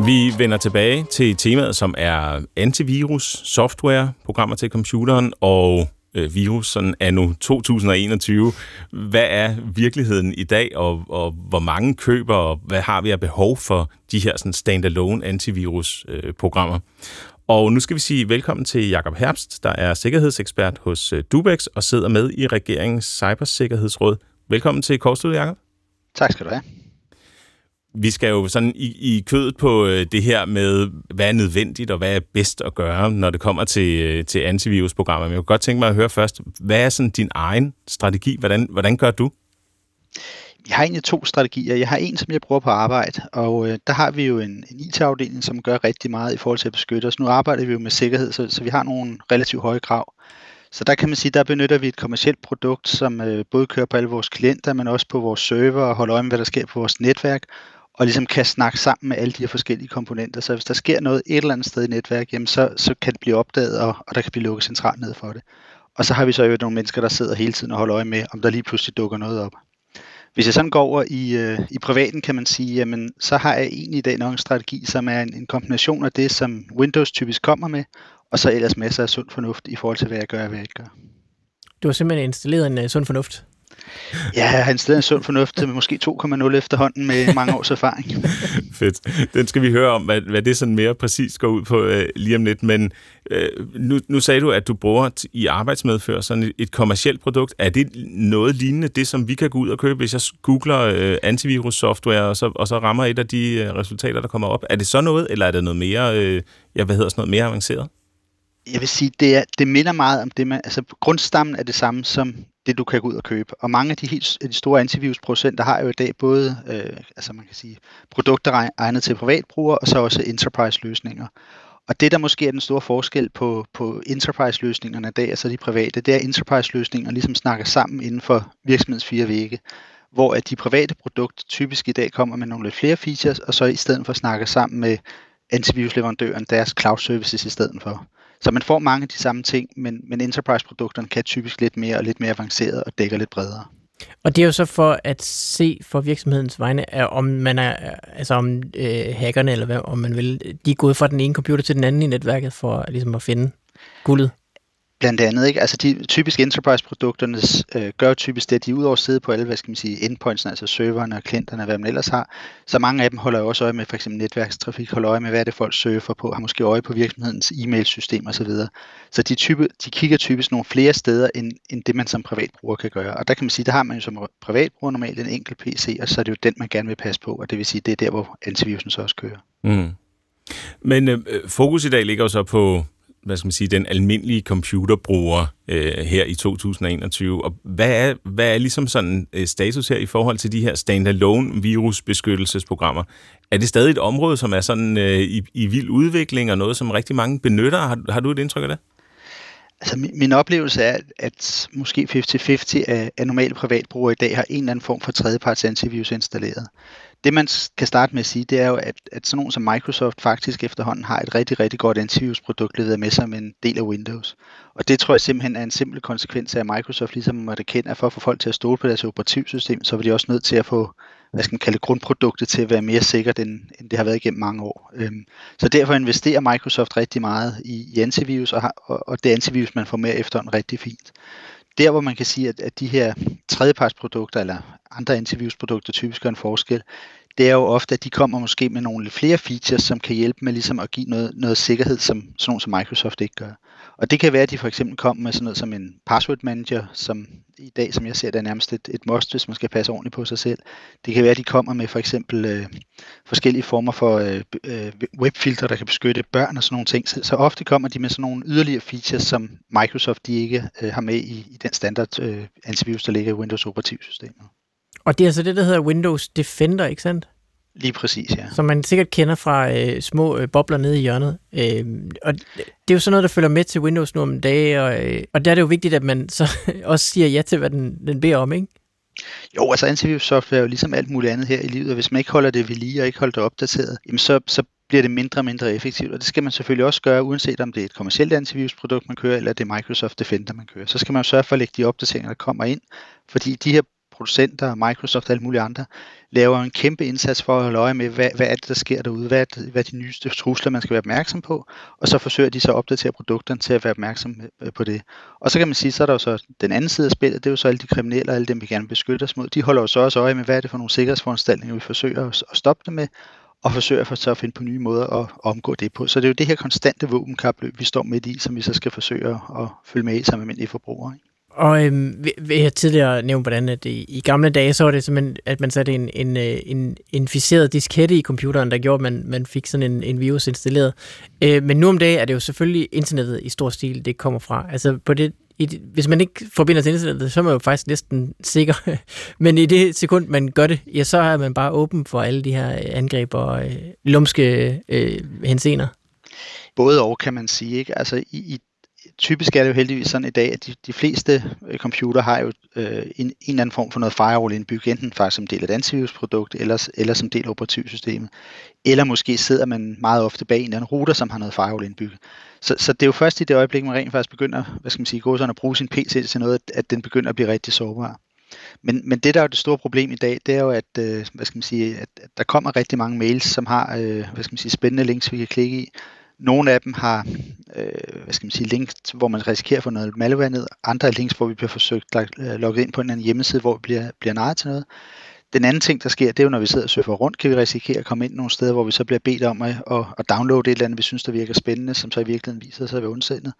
Vi vender tilbage til temaet, som er antivirus, software, programmer til computeren og øh, virus sådan anno 2021. Hvad er virkeligheden i dag, og, og hvor mange køber, og hvad har vi af behov for de her sådan standalone antivirus-programmer? Øh, og nu skal vi sige velkommen til Jakob Herbst, der er sikkerhedsekspert hos øh, Dubex og sidder med i regeringens cybersikkerhedsråd. Velkommen til Korstudiet, Jakob. Tak skal du have vi skal jo sådan i, i kødet på øh, det her med, hvad er nødvendigt og hvad er bedst at gøre, når det kommer til, øh, til antivirusprogrammer. Men jeg kunne godt tænke mig at høre først, hvad er sådan din egen strategi? Hvordan, hvordan gør du? Jeg har egentlig to strategier. Jeg har en, som jeg bruger på arbejde, og øh, der har vi jo en, en IT-afdeling, som gør rigtig meget i forhold til at beskytte os. Nu arbejder vi jo med sikkerhed, så, så vi har nogle relativt høje krav. Så der kan man sige, der benytter vi et kommersielt produkt, som øh, både kører på alle vores klienter, men også på vores server og holder øje med, hvad der sker på vores netværk, og ligesom kan snakke sammen med alle de her forskellige komponenter. Så hvis der sker noget et eller andet sted i netværk, jamen så, så kan det blive opdaget, og, og der kan blive lukket centralt ned for det. Og så har vi så jo nogle mennesker, der sidder hele tiden og holder øje med, om der lige pludselig dukker noget op. Hvis jeg sådan går over i, øh, i privaten, kan man sige, jamen, så har jeg egentlig i dag nok en strategi, som er en, en kombination af det, som Windows typisk kommer med, og så ellers masser af sund fornuft i forhold til, hvad jeg gør og hvad jeg ikke gør. Du har simpelthen installeret en uh, sund fornuft? Ja, han har en sund fornuft til måske 2,0 efterhånden med mange års erfaring. Fedt. Den skal vi høre om, hvad, hvad det sådan mere præcis går ud på øh, lige om lidt. Men øh, nu, nu sagde du, at du bruger i arbejdsmedfør sådan et, et kommersielt produkt. Er det noget lignende det, som vi kan gå ud og købe, hvis jeg googler øh, antivirus-software, og så, og så rammer et af de øh, resultater, der kommer op? Er det så noget, eller er det noget mere, øh, ja, hvad hedder sådan noget, mere avanceret? Jeg vil sige, det, er, det minder meget om det, man, altså grundstammen er det samme som det, du kan gå ud og købe. Og mange af de helt de store antivirusprocenter har jo i dag både, øh, altså man kan sige, produkter egnet til privatbrugere, og så også enterprise-løsninger. Og det, der måske er den store forskel på, på enterprise-løsningerne i dag, altså de private, det er, at enterprise-løsninger ligesom snakker sammen inden for virksomhedens fire vægge, hvor at de private produkter typisk i dag kommer med nogle lidt flere features, og så i stedet for snakker sammen med antivirusleverandøren deres cloud services i stedet for. Så man får mange af de samme ting, men, men enterprise-produkterne kan typisk lidt mere og lidt mere avanceret og dækker lidt bredere. Og det er jo så for at se for virksomhedens vegne, om man er, altså om øh, hackerne, eller hvad, om man vil, de er gået fra den ene computer til den anden i netværket for ligesom at finde guldet. Blandt andet, ikke? Altså de typisk enterprise-produkterne øh, gør typisk det, at de udover at sidde på alle, hvad skal man sige, endpoints, altså serverne og klienterne, hvad man ellers har, så mange af dem holder jo også øje med for eksempel netværkstrafik, holder øje med, hvad er det folk surfer på, har måske øje på virksomhedens e-mailsystem osv. Så, så de, type, de kigger typisk nogle flere steder, end, end det man som privatbruger kan gøre. Og der kan man sige, der har man jo som privatbruger normalt en enkelt PC, og så er det jo den, man gerne vil passe på, og det vil sige, det er der, hvor antivirusen så også kører. Mm. Men øh, øh fokus i dag ligger jo så på hvad skal man sige, den almindelige computerbruger øh, her i 2021. Og hvad er, hvad er ligesom sådan øh, status her i forhold til de her standalone virusbeskyttelsesprogrammer? Er det stadig et område, som er sådan øh, i, i vild udvikling og noget, som rigtig mange benytter? Har, har du et indtryk af det? Altså min, min oplevelse er, at måske 50-50 af, af normale privatbrugere i dag har en eller anden form for tredjeparts antivirus installeret det man kan starte med at sige, det er jo, at, at sådan nogen som Microsoft faktisk efterhånden har et rigtig, rigtig godt antivirusprodukt leveret med sig en del af Windows. Og det tror jeg simpelthen er en simpel konsekvens af, at Microsoft ligesom måtte kende, at for at få folk til at stole på deres operativsystem, så var de også nødt til at få hvad skal man kalde grundproduktet til at være mere sikkert, end, end det har været igennem mange år. Øhm, så derfor investerer Microsoft rigtig meget i, i antivirus, og, har, og, og det antivirus, man får med efterhånden rigtig fint. Der, hvor man kan sige, at, at de her tredjepartsprodukter, eller andre interviewsprodukter typisk gør en forskel, det er jo ofte, at de kommer måske med nogle lidt flere features, som kan hjælpe med ligesom at give noget, noget sikkerhed, som sådan nogle som Microsoft ikke gør. Og det kan være, at de for eksempel kommer med sådan noget som en password manager, som i dag, som jeg ser det, er nærmest et, et must, hvis man skal passe ordentligt på sig selv. Det kan være, at de kommer med for eksempel øh, forskellige former for øh, øh, webfilter, der kan beskytte børn og sådan nogle ting. Så, så ofte kommer de med sådan nogle yderligere features, som Microsoft de ikke øh, har med i, i den standard øh, antivirus, der ligger i Windows operativsystemet. Og det er altså det, der hedder Windows Defender, ikke sandt? Lige præcis, ja. Som man sikkert kender fra øh, små øh, bobler nede i hjørnet. Øh, og det er jo sådan noget, der følger med til Windows nu om dagen, og, øh, og der er det jo vigtigt, at man så også siger ja til, hvad den, den beder om, ikke? Jo, altså antivirus-software er jo ligesom alt muligt andet her i livet, og hvis man ikke holder det ved lige og ikke holder det opdateret, jamen så, så bliver det mindre og mindre effektivt, og det skal man selvfølgelig også gøre, uanset om det er et kommersielt antivirusprodukt, man kører, eller det er Microsoft Defender, man kører. Så skal man sørge for at lægge de opdateringer, der kommer ind, fordi de her producenter, Microsoft og alle mulige andre, laver en kæmpe indsats for at holde øje med, hvad, hvad er det, der sker derude, hvad er, det, hvad er de nyeste trusler, man skal være opmærksom på, og så forsøger de så at opdatere produkterne til at være opmærksom øh, på det. Og så kan man sige, så er der jo så den anden side af spillet, det er jo så alle de kriminelle og alle dem, vi gerne beskytter os mod, de holder jo så også øje med, hvad er det for nogle sikkerhedsforanstaltninger, vi forsøger at stoppe det med, og forsøger for så at finde på nye måder at omgå det på. Så det er jo det her konstante våbenkapløb, vi står midt i, som vi så skal forsøge at følge med i som almindelige forbrugere. Ikke? Og øhm, vi har tidligere nævnt, hvordan at i, i gamle dage, så var det simpelthen, at man satte en, øh, en, en inficeret diskette i computeren, der gjorde, at man, man fik sådan en, en virus installeret. Øh, men nu om dagen er det jo selvfølgelig internettet i stor stil, det kommer fra. Altså på det, i, hvis man ikke forbinder til internettet, så er man jo faktisk næsten sikker. Men i det sekund, man gør det, ja, så er man bare åben for alle de her øh, angreb og øh, lumske øh, hensener. Både og, kan man sige. Ikke? Altså, i, i typisk er det jo heldigvis sådan i dag, at de, de fleste øh, computer har jo øh, en, en eller anden form for noget firewall indbygget, enten faktisk som del af et antivirusprodukt, eller, eller som del af operativsystemet. Eller måske sidder man meget ofte bag en eller anden router, som har noget firewall indbygget. Så, så det er jo først i det øjeblik, man rent faktisk begynder, hvad skal man sige, gå sådan at bruge sin PC til noget, at, den begynder at blive rigtig sårbar. Men, men det, der er det store problem i dag, det er jo, at, øh, hvad skal man sige, at, at der kommer rigtig mange mails, som har øh, hvad skal man sige, spændende links, vi kan klikke i. Nogle af dem har øh, hvad skal man sige, links, hvor man risikerer at få noget malware ned. Andre er links, hvor vi bliver forsøgt øh, logget ind på en eller anden hjemmeside, hvor vi bliver, bliver narret til noget. Den anden ting, der sker, det er jo, når vi sidder og surfer rundt, kan vi risikere at komme ind nogle steder, hvor vi så bliver bedt om at, at, at downloade et eller andet, vi synes, der virker spændende, som så i virkeligheden viser sig at være ondsindet.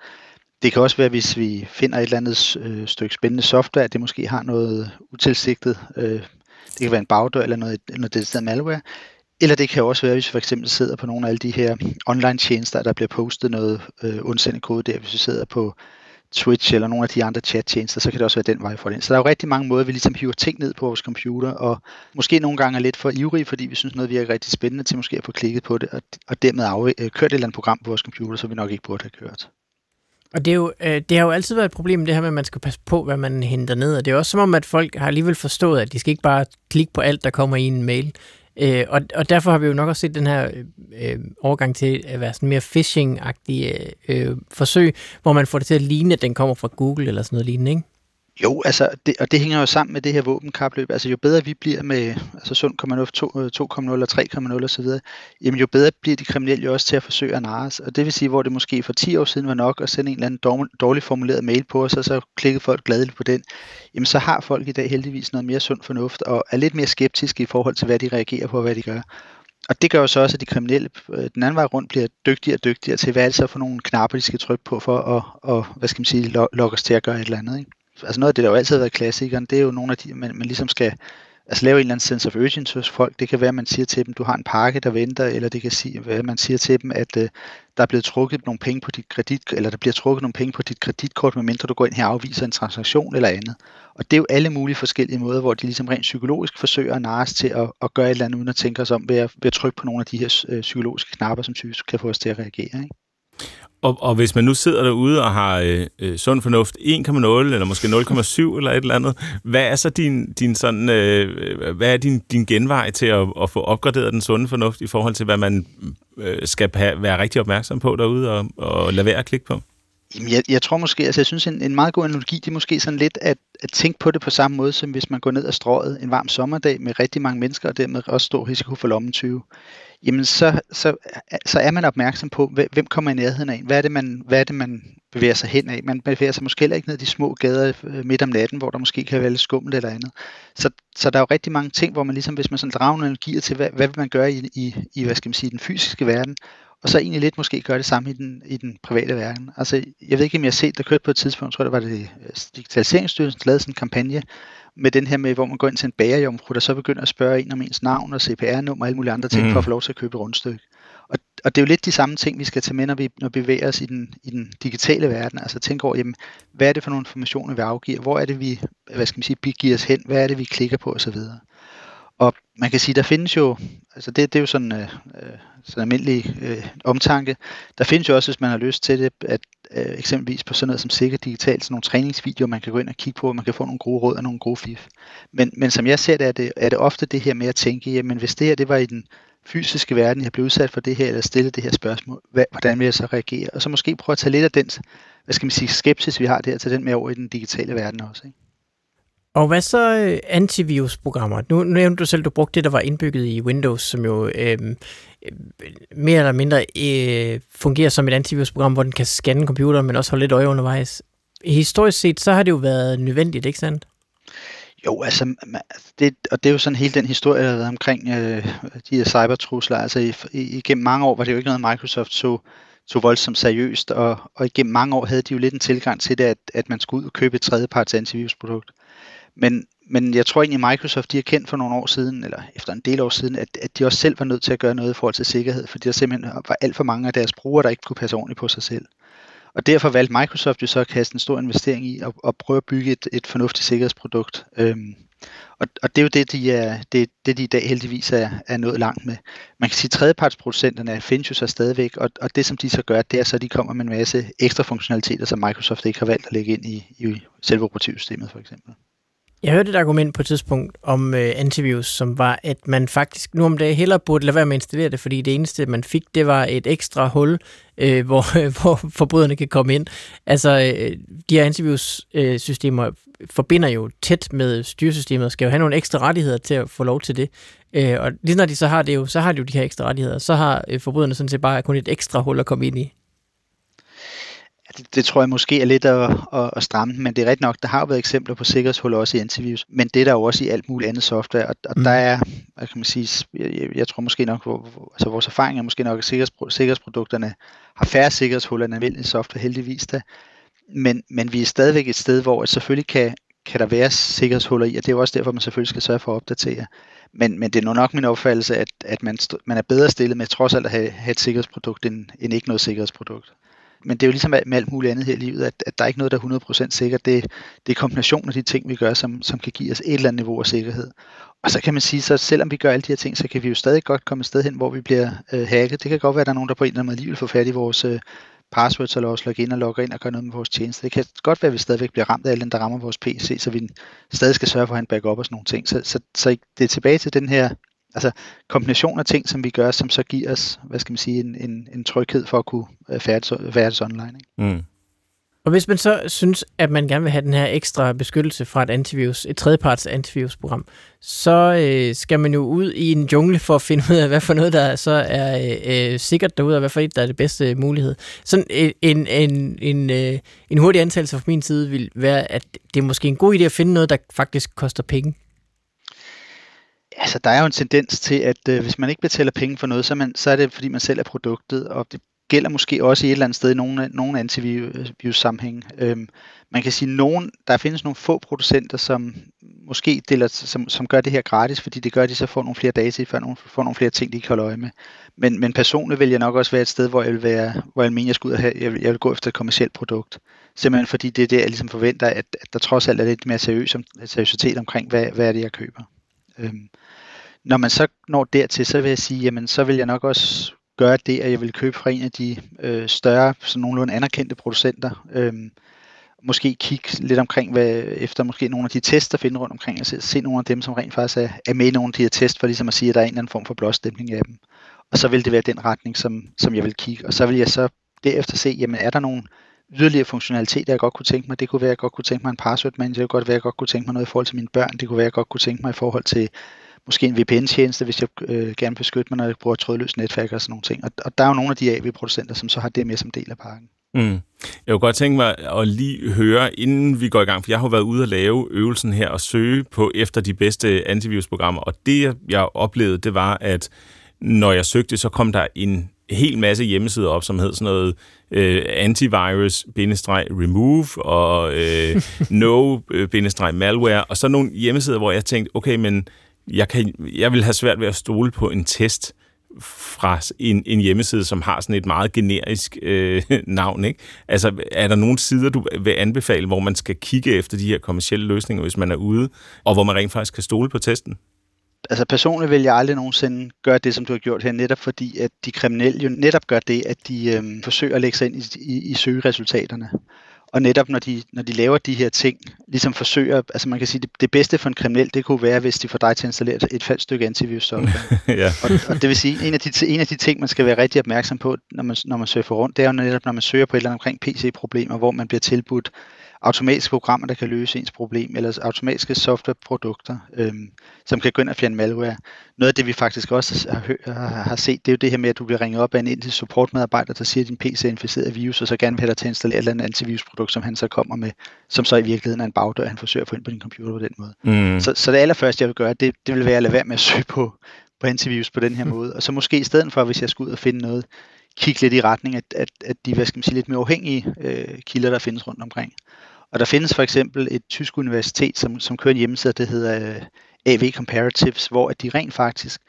Det kan også være, hvis vi finder et eller andet øh, stykke spændende software, at det måske har noget utilsigtet. Øh, det kan være en bagdør eller noget, noget dediceret malware. Eller det kan også være, hvis vi for eksempel sidder på nogle af alle de her online tjenester, der bliver postet noget øh, undsendt kode der, hvis vi sidder på Twitch eller nogle af de andre chat-tjenester, så kan det også være den vej for det. Så der er jo rigtig mange måder, vi ligesom hiver ting ned på vores computer, og måske nogle gange er lidt for ivrige, fordi vi synes noget virker rigtig spændende til måske at få klikket på det, og, og dermed af, øh, kørt et eller andet program på vores computer, som vi nok ikke burde have kørt. Og det, er jo, øh, det har jo altid været et problem, det her med, at man skal passe på, hvad man henter ned. Og det er også som om, at folk har alligevel forstået, at de skal ikke bare klikke på alt, der kommer i en mail. Øh, og, og derfor har vi jo nok også set den her øh, øh overgang til at være sådan mere phishing-agtige øh, øh, forsøg, hvor man får det til at ligne, at den kommer fra Google eller sådan noget lignende, ikke? Jo, altså, det, og det hænger jo sammen med det her våbenkapløb. Altså, jo bedre vi bliver med altså sund 2,0 øh, og 3,0 osv., jamen jo bedre bliver de kriminelle jo også til at forsøge at narre os. Og det vil sige, hvor det måske for 10 år siden var nok at sende en eller anden dårligt formuleret mail på os, og så klikkede folk gladeligt på den, jamen så har folk i dag heldigvis noget mere sund fornuft, og er lidt mere skeptiske i forhold til, hvad de reagerer på og hvad de gør. Og det gør jo så også, at de kriminelle øh, den anden vej rundt bliver dygtigere og dygtigere til, hvad er det så for nogle knapper, de skal trykke på for at, og, hvad skal man sige, lokke os til at gøre et eller andet. Ikke? Altså noget af det, der jo altid har været klassikeren, det er jo nogle af de, man, man ligesom skal altså lave en eller anden sense of urgency hos folk. Det kan være, at man siger til dem, du har en pakke, der venter, eller det kan sige, at man siger til dem, at uh, der er blevet trukket nogle penge på dit kredit, eller der bliver trukket nogle penge på dit kreditkort, medmindre du går ind her og afviser en transaktion eller andet. Og det er jo alle mulige forskellige måder, hvor de ligesom rent psykologisk forsøger at os til at, at gøre et eller andet, uden at tænke os om ved at, ved at trykke på nogle af de her øh, psykologiske knapper, som typisk kan få os til at reagere. Ikke? Og, og hvis man nu sidder derude og har øh, øh sund fornuft 1,0 eller måske 0,7 eller et eller andet, hvad er så din, din, sådan, øh, hvad er din, din genvej til at, at få opgraderet den sunde fornuft i forhold til, hvad man øh, skal have, være rigtig opmærksom på derude og, og lade være at klikke på? Jamen, jeg, jeg tror måske, altså jeg synes en, en meget god analogi, det er måske sådan lidt at, at tænke på det på samme måde, som hvis man går ned ad strået en varm sommerdag med rigtig mange mennesker, og dermed også stor risiko for lommetyve jamen så, så, så er man opmærksom på, hvem kommer i nærheden af en? Hvad er det, man, hvad er det, man bevæger sig hen af? Man bevæger sig måske heller ikke ned de små gader øh, midt om natten, hvor der måske kan være lidt skummelt eller andet. Så, så der er jo rigtig mange ting, hvor man ligesom, hvis man sådan drager nogle energier til, hvad, hvad vil man gøre i, i, i, hvad skal man sige, den fysiske verden, og så egentlig lidt måske gøre det samme i den, i den private verden. Altså, jeg ved ikke, om jeg har set, der kørte på et tidspunkt, tror jeg, det var det øh, Digitaliseringsstyrelsen, der lavede sådan en kampagne, med den her med, hvor man går ind til en bagerjomfru, der så begynder at spørge en om ens navn og CPR-nummer og alle mulige andre ting, mm. for at få lov til at købe rundstykke. Og, og det er jo lidt de samme ting, vi skal tage med, når vi, når vi bevæger os i den, i den digitale verden. Altså tænke over, jamen, hvad er det for nogle informationer, vi afgiver? Hvor er det, vi, hvad skal man sige, begiver os hen? Hvad er det, vi klikker på osv.? Og man kan sige, der findes jo, altså det, det er jo sådan, øh, øh, sådan almindelig øh, omtanke, der findes jo også, hvis man har lyst til det, at øh, eksempelvis på sådan noget som sikker digitalt, sådan nogle træningsvideoer, man kan gå ind og kigge på, og man kan få nogle gode råd og nogle gode fif. Men, men som jeg ser det, er det, er det ofte det her med at tænke, jamen hvis det her det var i den fysiske verden, jeg blev udsat for det her, eller stillet det her spørgsmål, hvad, hvordan vil jeg så reagere? Og så måske prøve at tage lidt af den, hvad skal man sige, skepsis, vi har der, til den med over i den digitale verden også. Ikke? Og hvad så øh, antivirusprogrammer? Nu nævnte du selv, at du brugte det, der var indbygget i Windows, som jo øhm, øh, mere eller mindre øh, fungerer som et antivirusprogram, hvor den kan scanne computeren, men også holde lidt øje undervejs. Historisk set, så har det jo været nødvendigt, ikke sandt? Jo, altså, det, og det er jo sådan hele den historie, der har været omkring øh, de her cybertrusler. Altså, i, igennem mange år var det jo ikke noget, Microsoft så, så voldsomt seriøst, og, og igennem mange år havde de jo lidt en tilgang til det, at, at man skulle ud og købe et tredjeparts antivirusprodukt. Men, men jeg tror egentlig, Microsoft de har kendt for nogle år siden, eller efter en del år siden, at, at de også selv var nødt til at gøre noget i forhold til sikkerhed, fordi der simpelthen var alt for mange af deres brugere, der ikke kunne passe ordentligt på sig selv. Og derfor valgte Microsoft jo så at kaste en stor investering i at, at prøve at bygge et, et fornuftigt sikkerhedsprodukt. Øhm, og, og det er jo det, de, er, det, det, de i dag heldigvis er, er nået langt med. Man kan sige, at tredjepartsproducenterne findes jo så stadigvæk, og, og det som de så gør, det er så, at de kommer med en masse ekstra funktionaliteter, som Microsoft ikke har valgt at lægge ind i, i selve operativsystemet for eksempel. Jeg hørte et argument på et tidspunkt om øh, antivirus, som var, at man faktisk nu om dagen hellere burde lade være med at installere det, fordi det eneste, man fik, det var et ekstra hul, øh, hvor, hvor forbryderne kan komme ind. Altså, øh, de her antivirus-systemer øh, forbinder jo tæt med styresystemet, og skal jo have nogle ekstra rettigheder til at få lov til det. Øh, og lige når de så har det jo, så har de jo de her ekstra rettigheder. Så har øh, forbryderne sådan set bare kun et ekstra hul at komme ind i det, det tror jeg måske er lidt at, at, at stramme men det er rigtigt nok, der har jo været eksempler på sikkerhedshuller også i antivirus, men det er der jo også i alt muligt andet software, og, og mm. der er, hvad kan man sige, jeg, jeg tror måske nok, hvor, altså vores erfaring er måske nok, at sikkerhedspro, sikkerhedsprodukterne har færre sikkerhedshuller end almindelig software, heldigvis da, men, men vi er stadigvæk et sted, hvor selvfølgelig kan, kan der være sikkerhedshuller i, og det er jo også derfor, man selvfølgelig skal sørge for at opdatere. Men, men det er nok min opfattelse, at, at man, man er bedre stillet med trods alt at have, have et sikkerhedsprodukt, end, end ikke noget sikkerhedsprodukt men det er jo ligesom med alt muligt andet her i livet, at, at der er ikke noget, der er 100% sikkert. Det, det er kombinationen af de ting, vi gør, som, som kan give os et eller andet niveau af sikkerhed. Og så kan man sige, så selvom vi gør alle de her ting, så kan vi jo stadig godt komme et sted hen, hvor vi bliver øh, hacket. Det kan godt være, at der er nogen, der på en eller anden måde lige vil få fat i vores øh, passwords, eller også logge ind og logge ind og gøre noget med vores tjeneste. Det kan godt være, at vi stadigvæk bliver ramt af den, der rammer vores PC, så vi stadig skal sørge for at have en backup og sådan nogle ting. Så, så, så det er tilbage til den her altså kombination af ting, som vi gør, som så giver os, hvad skal man sige, en, en, en tryghed for at kunne øh, færdes, færdes online. Ikke? Mm. Og hvis man så synes, at man gerne vil have den her ekstra beskyttelse fra et antivirus, et tredjeparts antivirusprogram, så øh, skal man jo ud i en jungle for at finde ud af, hvad for noget, der så er øh, sikkert derude, og hvad for et, der er det bedste mulighed. Sådan en, en, en, en, øh, en hurtig antagelse fra min side vil være, at det er måske en god idé at finde noget, der faktisk koster penge. Altså, der er jo en tendens til, at øh, hvis man ikke betaler penge for noget, så er, man, så er det, fordi man selv er produktet, og det gælder måske også i et eller andet sted i nogle, nogle antivirus-sammenhæng. Øhm, man kan sige, at nogen, der findes nogle få producenter, som måske deler, som, som gør det her gratis, fordi det gør, at de så får nogle flere data, for nogle, får nogle flere ting, de kan holde øje med. Men, men personligt vil jeg nok også være et sted, hvor jeg vil, være, hvor jeg mener, jeg skal ud og have, jeg vil, jeg vil gå efter et kommersielt produkt. Simpelthen fordi det er det, jeg ligesom forventer, at, at der trods alt er lidt mere seriøs, seriøsitet omkring, hvad, hvad er det, jeg køber. Øhm, når man så når dertil, så vil jeg sige, jamen så vil jeg nok også gøre det, at jeg vil købe fra en af de øh, større, sådan nogenlunde anerkendte producenter. Øhm, måske kigge lidt omkring, hvad, efter måske nogle af de tests, der finder rundt omkring, og se, se nogle af dem, som rent faktisk er, er med i nogle af de her tests, for ligesom at sige, at der er en eller anden form for blåstempling af dem. Og så vil det være den retning, som, som jeg vil kigge. Og så vil jeg så derefter se, jamen er der nogle yderligere funktionalitet, jeg godt kunne tænke mig. Det kunne være, at jeg godt kunne tænke mig en password manager. Det kunne godt være, at jeg godt kunne tænke mig noget i forhold til mine børn. Det kunne være, at jeg godt kunne tænke mig i forhold til måske en VPN-tjeneste, hvis jeg øh, gerne vil beskytte mig, når jeg bruger trådløst netværk og sådan nogle ting. Og, og der er jo nogle af de AV-producenter, som så har det med som del af pakken. Mm. Jeg kunne godt tænke mig at lige høre, inden vi går i gang, for jeg har været ude og lave øvelsen her og søge på efter de bedste antivirusprogrammer, og det jeg oplevede, det var, at når jeg søgte, så kom der en hel masse hjemmesider op, som hed sådan noget øh, antivirus-remove og øh, no-malware, og så nogle hjemmesider, hvor jeg tænkte, okay, men jeg, kan, jeg vil have svært ved at stole på en test fra en, en hjemmeside, som har sådan et meget generisk øh, navn. Ikke? Altså, er der nogle sider, du vil anbefale, hvor man skal kigge efter de her kommersielle løsninger, hvis man er ude, og hvor man rent faktisk kan stole på testen? Altså personligt vil jeg aldrig nogensinde gøre det, som du har gjort her, netop fordi, at de kriminelle jo netop gør det, at de øh, forsøger at lægge sig ind i, i, i søgeresultaterne. Og netop når de, når de laver de her ting, ligesom forsøger, altså man kan sige, det, det bedste for en kriminel, det kunne være, hvis de får dig til at installere et, et falsk stykke antivirus software. ja. og, og, det vil sige, en af, de, en af de ting, man skal være rigtig opmærksom på, når man, når man surfer rundt, det er jo netop, når man søger på et eller andet omkring PC-problemer, hvor man bliver tilbudt automatiske programmer, der kan løse ens problem, eller automatiske softwareprodukter, øhm, som kan gå ind og fjerne malware. Noget af det, vi faktisk også har, har set, det er jo det her med, at du bliver ringet op af en indisk supportmedarbejder, der siger, at din PC er inficeret af virus, og så gerne vil have dig til at installere et eller andet antivirusprodukt, som han så kommer med, som så i virkeligheden er en bagdør, han forsøger at få ind på din computer på den måde. Mm. Så, så det allerførste, jeg vil gøre, det, det vil være at lade være med at søge på, på antivirus på den her måde. Og så måske i stedet for, hvis jeg skal ud og finde noget, kigge lidt i retning af, at, at de hvad skal man sige, lidt mere uafhængige øh, kilder, der findes rundt omkring. Og der findes for eksempel et tysk universitet, som, som kører en hjemmeside, der hedder øh, AV Comparatives, hvor at de rent faktisk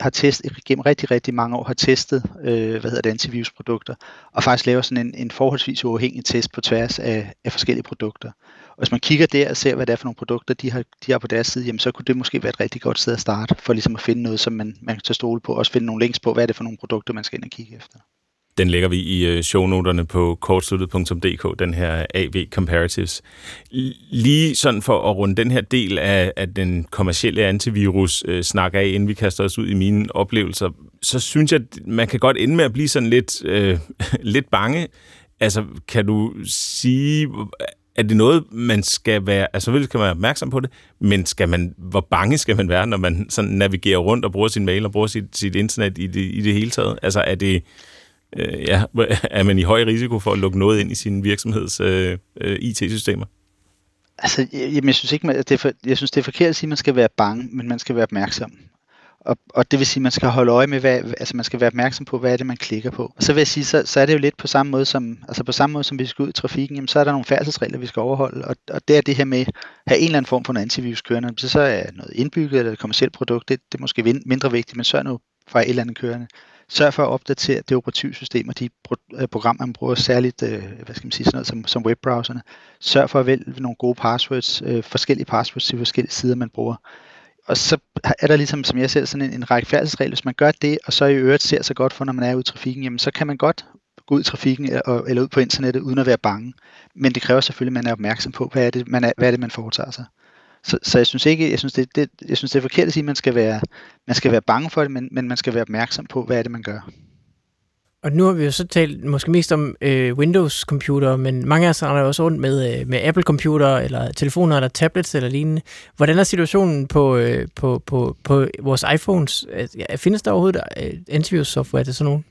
har testet, gennem rigtig, rigtig mange år har testet, øh, hvad hedder det, antivirusprodukter, og faktisk laver sådan en, en forholdsvis uafhængig test på tværs af, af forskellige produkter. Og hvis man kigger der og ser, hvad det er for nogle produkter, de har, de har på deres side, jamen så kunne det måske være et rigtig godt sted at starte, for ligesom at finde noget, som man, man kan tage stole på, og også finde nogle links på, hvad er det for nogle produkter, man skal ind og kigge efter. Den lægger vi i øh, shownoterne på kortsluttet.dk, den her AV Comparatives. Lige sådan for at runde den her del af, af den kommercielle antivirus øh, snak af, inden vi kaster os ud i mine oplevelser, så synes jeg, at man kan godt ende med at blive sådan lidt, øh, lidt bange. Altså, kan du sige, øh, er det noget, man skal være, altså selvfølgelig skal man være opmærksom på det, men skal man, hvor bange skal man være, når man sådan navigerer rundt og bruger sin mail og bruger sit, sit internet i det, i det hele taget? Altså er det, øh, ja, er man i høj risiko for at lukke noget ind i sin virksomheds øh, øh, IT-systemer? Altså, jamen, jeg synes ikke, man, det er for, jeg synes, det er forkert at sige, at man skal være bange, men man skal være opmærksom. Og, og det vil sige, at man skal holde øje med, hvad, altså man skal være opmærksom på, hvad er det, man klikker på. Og så vil jeg sige, så, så er det jo lidt på samme måde som, altså på samme måde som vi skal ud i trafikken, jamen, så er der nogle færdselsregler, vi skal overholde. Og, og det er det her med at have en eller anden form for en antivirus kørende. Så, så er noget indbygget eller et kommersielt produkt, det, det er måske mindre vigtigt, men sørg nu for et eller andet kørende. Sørg for at opdatere det operativsystem og de øh, programmer, man bruger, særligt øh, hvad skal man sige, sådan noget som, som webbrowserne. Sørg for at vælge nogle gode passwords, øh, forskellige passwords til forskellige sider, man bruger og så er der ligesom, som jeg ser, sådan en, en række færdselsregler. Hvis man gør det, og så i øvrigt ser så godt for, når man er ude i trafikken, jamen så kan man godt gå ud i trafikken eller, eller ud på internettet, uden at være bange. Men det kræver selvfølgelig, at man er opmærksom på, hvad er det, man, er, hvad er det, man foretager sig. Så, så jeg synes ikke, jeg synes det, det, jeg synes det er forkert at sige, at man skal være, man skal være bange for det, men, men man skal være opmærksom på, hvad er det, man gør. Og nu har vi jo så talt måske mest om øh, Windows-computer, men mange af os har også rundt med, øh, med Apple-computer, eller telefoner, eller tablets, eller lignende. Hvordan er situationen på, øh, på, på, på vores iPhones? Findes der overhovedet øh, antivirus-software til sådan nogen?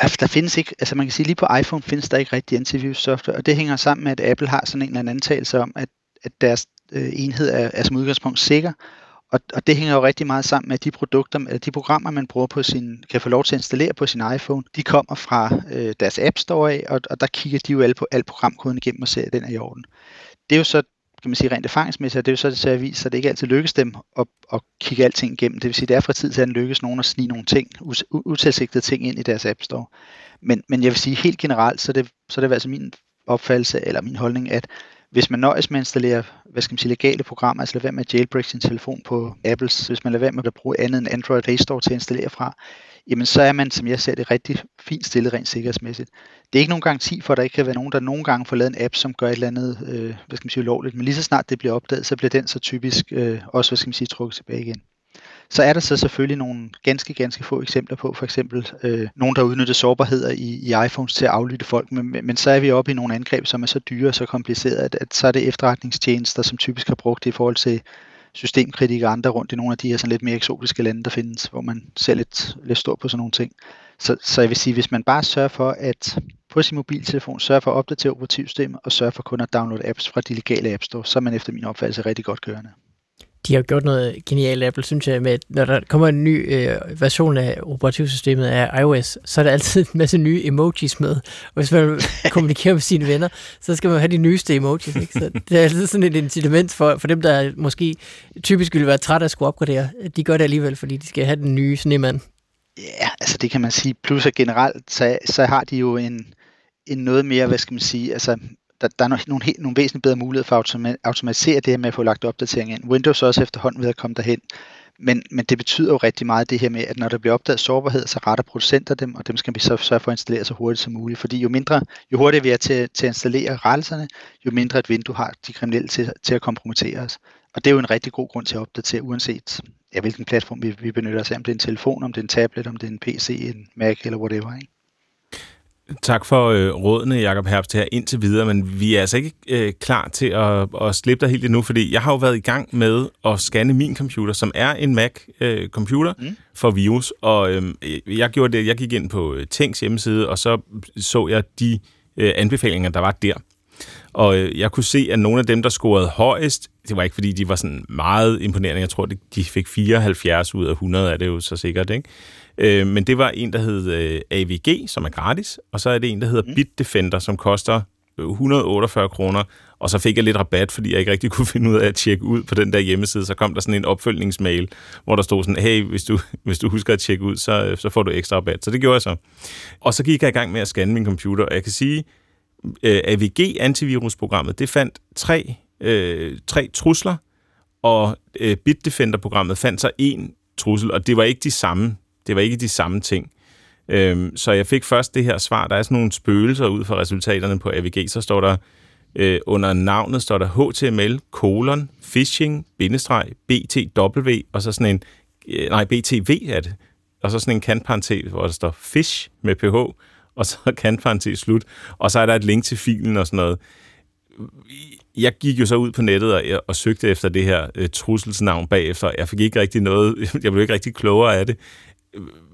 Der, der findes ikke, altså man kan sige lige på iPhone findes der ikke rigtig antivirus-software, og det hænger sammen med, at Apple har sådan en eller anden antagelse om, at, at deres øh, enhed er, er som udgangspunkt sikker, og, og det hænger jo rigtig meget sammen med, at de produkter, eller de programmer, man bruger på sin, kan få lov til at installere på sin iPhone, de kommer fra øh, deres App Store af, og, og der kigger de jo alle på al programkoden igennem og ser, at den er i orden. Det er jo så kan man sige rent erfaringsmæssigt, og det er jo så det til at vise, at det ikke altid lykkes dem at, at kigge alting igennem. Det vil sige, at det er fra tid til at lykkes nogen at snige nogle ting, utilsigtede ting ind i deres App Store. Men, men jeg vil sige helt generelt, så det, så det er altså min opfattelse, eller min holdning, at hvis man nøjes med at installere, hvad skal man sige, legale programmer, altså lade være med at jailbreak sin telefon på Apples, hvis man lader være med at bruge andet end Android Play Store til at installere fra, jamen så er man, som jeg ser det, rigtig fint stillet rent sikkerhedsmæssigt. Det er ikke nogen garanti for, at der ikke kan være nogen, der nogle gange får lavet en app, som gør et eller andet, øh, hvad skal man sige, ulovligt, men lige så snart det bliver opdaget, så bliver den så typisk øh, også, hvad skal man sige, trukket tilbage igen. Så er der så selvfølgelig nogle ganske, ganske få eksempler på, for eksempel øh, nogen, der udnytter sårbarheder i, i iPhones til at aflytte folk, men, men så er vi oppe i nogle angreb, som er så dyre og så komplicerede, at, at så er det efterretningstjenester, som typisk har brugt det i forhold til systemkritik og andre rundt i nogle af de her sådan lidt mere eksotiske lande, der findes, hvor man ser lidt, lidt stor på sådan nogle ting. Så, så jeg vil sige, hvis man bare sørger for at på sin mobiltelefon, sørge for at opdatere operativsystemet og sørge for kun at downloade apps fra de legale App Store, så er man efter min opfattelse rigtig godt kørende de har gjort noget genialt Apple, synes jeg, med, at når der kommer en ny øh, version af operativsystemet af iOS, så er der altid en masse nye emojis med. Og hvis man kommunikerer med sine venner, så skal man have de nyeste emojis. Ikke? Så det er altid sådan et incitament for, for dem, der måske typisk ville være trætte af at skulle opgradere. De gør det alligevel, fordi de skal have den nye snemand. Ja, altså det kan man sige. Plus at generelt, så, så har de jo en, en noget mere, hvad skal man sige, altså der, der er nogle, nogle, nogle væsentligt bedre muligheder for at automatisere det her med at få lagt opdateringer ind. Windows er også efterhånden ved at komme derhen. Men, men det betyder jo rigtig meget det her med, at når der bliver opdaget sårbarhed, så retter producenter dem, og dem skal vi så sørge for at installere så hurtigt som muligt. Fordi jo mindre, jo hurtigere vi er til, til at installere rettelserne, jo mindre et vindue har de kriminelle til, til at kompromittere os. Og det er jo en rigtig god grund til at opdatere, uanset ja, hvilken platform vi, vi benytter os af, om det er en telefon, om det er en tablet, om det er en PC, en Mac eller whatever. Ikke? Tak for øh, rådene, Jacob Herbst, her indtil videre, men vi er altså ikke øh, klar til at, at slippe dig helt endnu, fordi jeg har jo været i gang med at scanne min computer, som er en Mac-computer øh, mm. for virus, og øh, jeg gjorde det, jeg gik ind på øh, Tænks hjemmeside, og så så jeg de øh, anbefalinger, der var der. Og øh, jeg kunne se, at nogle af dem, der scorede højest, det var ikke fordi, de var sådan meget imponerende. Jeg tror, de fik 74 ud af 100, er det jo så sikkert, ikke? Øh, men det var en, der hed øh, AVG, som er gratis, og så er det en, der hedder mm. Bitdefender, som koster 148 kroner, og så fik jeg lidt rabat, fordi jeg ikke rigtig kunne finde ud af at tjekke ud på den der hjemmeside. Så kom der sådan en opfølgningsmail, hvor der stod sådan, hey, hvis du, hvis du husker at tjekke ud, så, så får du ekstra rabat. Så det gjorde jeg så. Og så gik jeg i gang med at scanne min computer, og jeg kan sige, øh, AVG antivirusprogrammet, det fandt tre, øh, tre trusler, og øh, Bitdefender-programmet fandt så en trussel, og det var ikke de samme det var ikke de samme ting. Øhm, så jeg fik først det her svar. Der er sådan nogle spøgelser ud fra resultaterne på AVG. Så står der øh, under navnet står der HTML, colon, phishing, bindestreg, BTW, og så sådan en, øh, nej, BTV er det, og så sådan en kantparentes, hvor der står fish med ph, og så kantparentes slut, og så er der et link til filen og sådan noget. Jeg gik jo så ud på nettet og, og søgte efter det her øh, trusselsnavn bagefter. Jeg fik ikke rigtig noget, jeg blev ikke rigtig klogere af det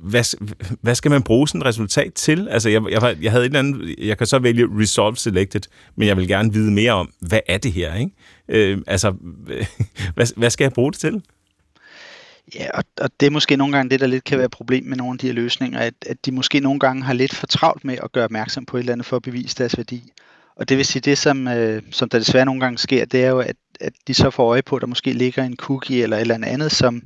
hvad, hvad skal man bruge sådan et resultat til? Altså, jeg, jeg, jeg havde et eller andet, jeg kan så vælge Resolve Selected, men jeg vil gerne vide mere om, hvad er det her, ikke? Øh, altså, hvad, hvad skal jeg bruge det til? Ja, og, og det er måske nogle gange det, der lidt kan være et problem med nogle af de her løsninger, at, at de måske nogle gange har lidt for travlt med at gøre opmærksom på et eller andet for at bevise deres værdi. Og det vil sige, det som, øh, som der desværre nogle gange sker, det er jo, at, at de så får øje på, at der måske ligger en cookie eller et eller andet, som,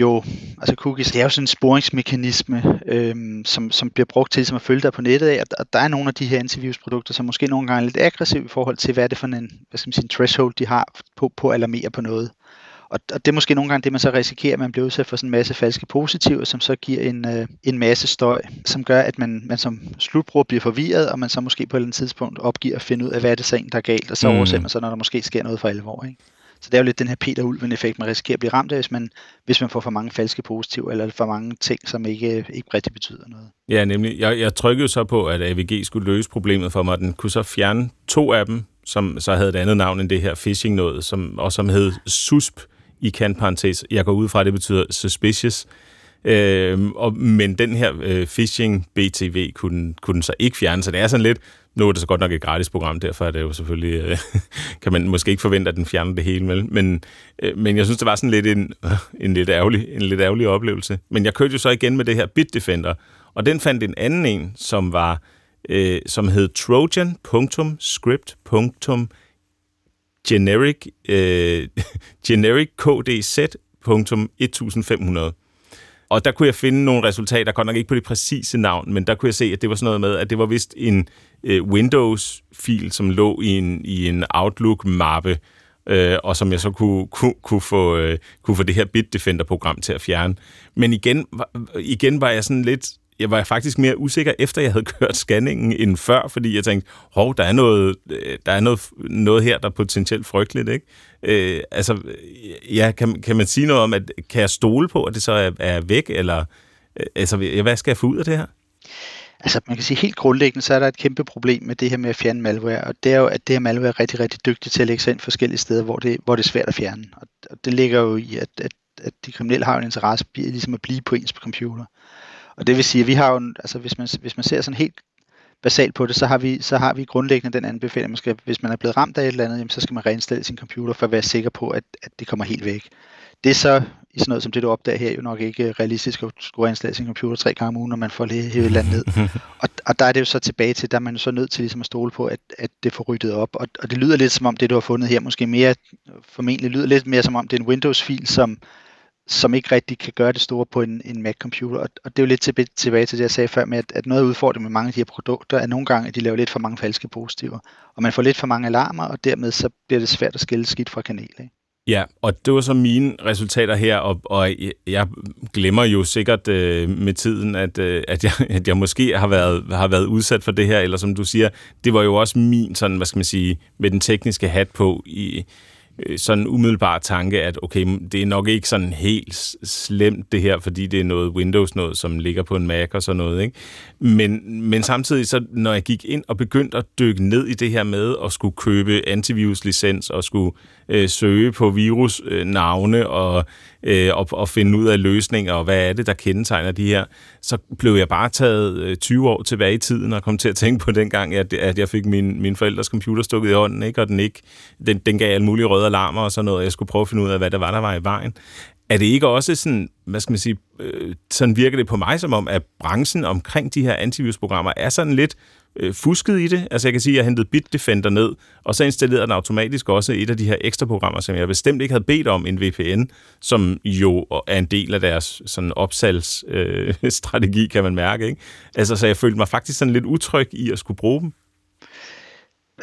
jo, altså cookies, det er jo sådan en sporingsmekanisme, øhm, som, som bliver brugt til som at følge dig på nettet af, og der er nogle af de her antivirusprodukter, som måske nogle gange er lidt aggressive i forhold til, hvad er det for en, hvad skal man sige, en threshold, de har på, på at alarmere på noget. Og, og det er måske nogle gange det, man så risikerer, at man bliver udsat for sådan en masse falske positiver, som så giver en, øh, en masse støj, som gør, at man, man som slutbruger bliver forvirret, og man så måske på et eller andet tidspunkt opgiver at finde ud af, hvad er det så der er galt, og så mm. overser man så, når der måske sker noget for alvor. Ikke? Så det er jo lidt den her Peter Ulven-effekt, man risikerer at blive ramt af, hvis man, hvis man får for mange falske positive, eller for mange ting, som ikke, ikke rigtig betyder noget. Ja, nemlig. Jeg, jeg trykkede så på, at AVG skulle løse problemet for mig. Den kunne så fjerne to af dem, som så havde et andet navn end det her phishing noget, som, og som hed SUSP i kantparentes. Jeg går ud fra, at det betyder suspicious. Øh, og, men den her øh, phishing BTV kunne, kunne den så ikke fjerne, så det er sådan lidt, nu er det så godt nok et gratis program, derfor er det jo selvfølgelig, øh, kan man måske ikke forvente, at den fjerner det hele. Men, øh, men jeg synes, det var sådan lidt en, en, lidt ærgerlig, en lidt ærgerlig oplevelse. Men jeg kørte jo så igen med det her Bitdefender, og den fandt en anden en, som var, øh, som hed trojan.script.generic øh, generic kdz.1500. Og der kunne jeg finde nogle resultater, godt nok ikke på det præcise navn, men der kunne jeg se, at det var sådan noget med, at det var vist en øh, Windows-fil, som lå i en, i en Outlook-mappe, øh, og som jeg så kunne, kunne, kunne, få, øh, kunne få det her Bitdefender-program til at fjerne. Men igen, igen var jeg sådan lidt jeg var faktisk mere usikker, efter jeg havde kørt scanningen end før, fordi jeg tænkte, hov, der er noget, øh, der er noget, noget her, der er potentielt frygteligt, ikke? Øh, altså, øh, ja, kan, kan man sige noget om, at kan jeg stole på, at det så er, er væk, eller øh, altså, hvad skal jeg få ud af det her? Altså man kan sige helt grundlæggende, så er der et kæmpe problem med det her med at fjerne malware, og det er jo, at det her malware er rigtig, rigtig dygtigt til at lægge sig ind forskellige steder, hvor det, hvor det er svært at fjerne. Og det ligger jo i, at, at, at de kriminelle har en interesse i ligesom at blive på ens computer. Og det vil sige, at vi har jo, altså hvis man, hvis man ser sådan helt basalt på det, så har vi, så har vi grundlæggende den anbefaling, at man skal, hvis man er blevet ramt af et eller andet, jamen, så skal man reinstallere sin computer for at være sikker på, at, at det kommer helt væk. Det er så i sådan noget som det, du opdager her, jo nok ikke realistisk at skulle reinstallere sin computer tre gange om ugen, når man får hævet et eller andet ned. Og, og der er det jo så tilbage til, der er man så nødt til ligesom at stole på, at, at det får ryddet op. Og, og det lyder lidt som om det, du har fundet her, måske mere, formentlig lyder lidt mere som om det er en Windows-fil, som, som ikke rigtig kan gøre det store på en, en Mac-computer. Og, og det er jo lidt til, tilbage til det, jeg sagde før med, at, at noget af udfordringen med mange af de her produkter er nogle gange, at de laver lidt for mange falske positiver. Og man får lidt for mange alarmer, og dermed så bliver det svært at skille skidt fra kanel. Ikke? Ja, og det var så mine resultater her, og, og jeg glemmer jo sikkert øh, med tiden, at, øh, at, jeg, at jeg måske har været, har været udsat for det her, eller som du siger, det var jo også min, sådan, hvad skal man sige, med den tekniske hat på i, Øh, Øh, sådan umiddelbar tanke, at okay, det er nok ikke sådan helt slemt det her, fordi det er noget Windows noget, som ligger på en Mac og sådan noget. Ikke? Men, men samtidig, så når jeg gik ind og begyndte at dykke ned i det her med at skulle købe antivirus-licens og skulle øh, søge på virusnavne øh, og, øh, og, og finde ud af løsninger, og hvad er det, der kendetegner de her, så blev jeg bare taget øh, 20 år tilbage i tiden og kom til at tænke på dengang, at, at jeg fik min, min forældres computer stukket i hånden, ikke? og den, ikke, den, den gav alle mulige røde alarmer og sådan noget, og jeg skulle prøve at finde ud af, hvad der var, der var i vejen. Er det ikke også sådan, hvad skal man sige, øh, sådan virker det på mig som om, at branchen omkring de her antivirusprogrammer er sådan lidt øh, fusket i det. Altså jeg kan sige, at jeg hentede Bitdefender ned, og så installerede den automatisk også et af de her ekstra programmer, som jeg bestemt ikke havde bedt om, en VPN, som jo er en del af deres sådan opsalgsstrategi, øh, kan man mærke. Ikke? Altså så jeg følte mig faktisk sådan lidt utryg i at skulle bruge dem.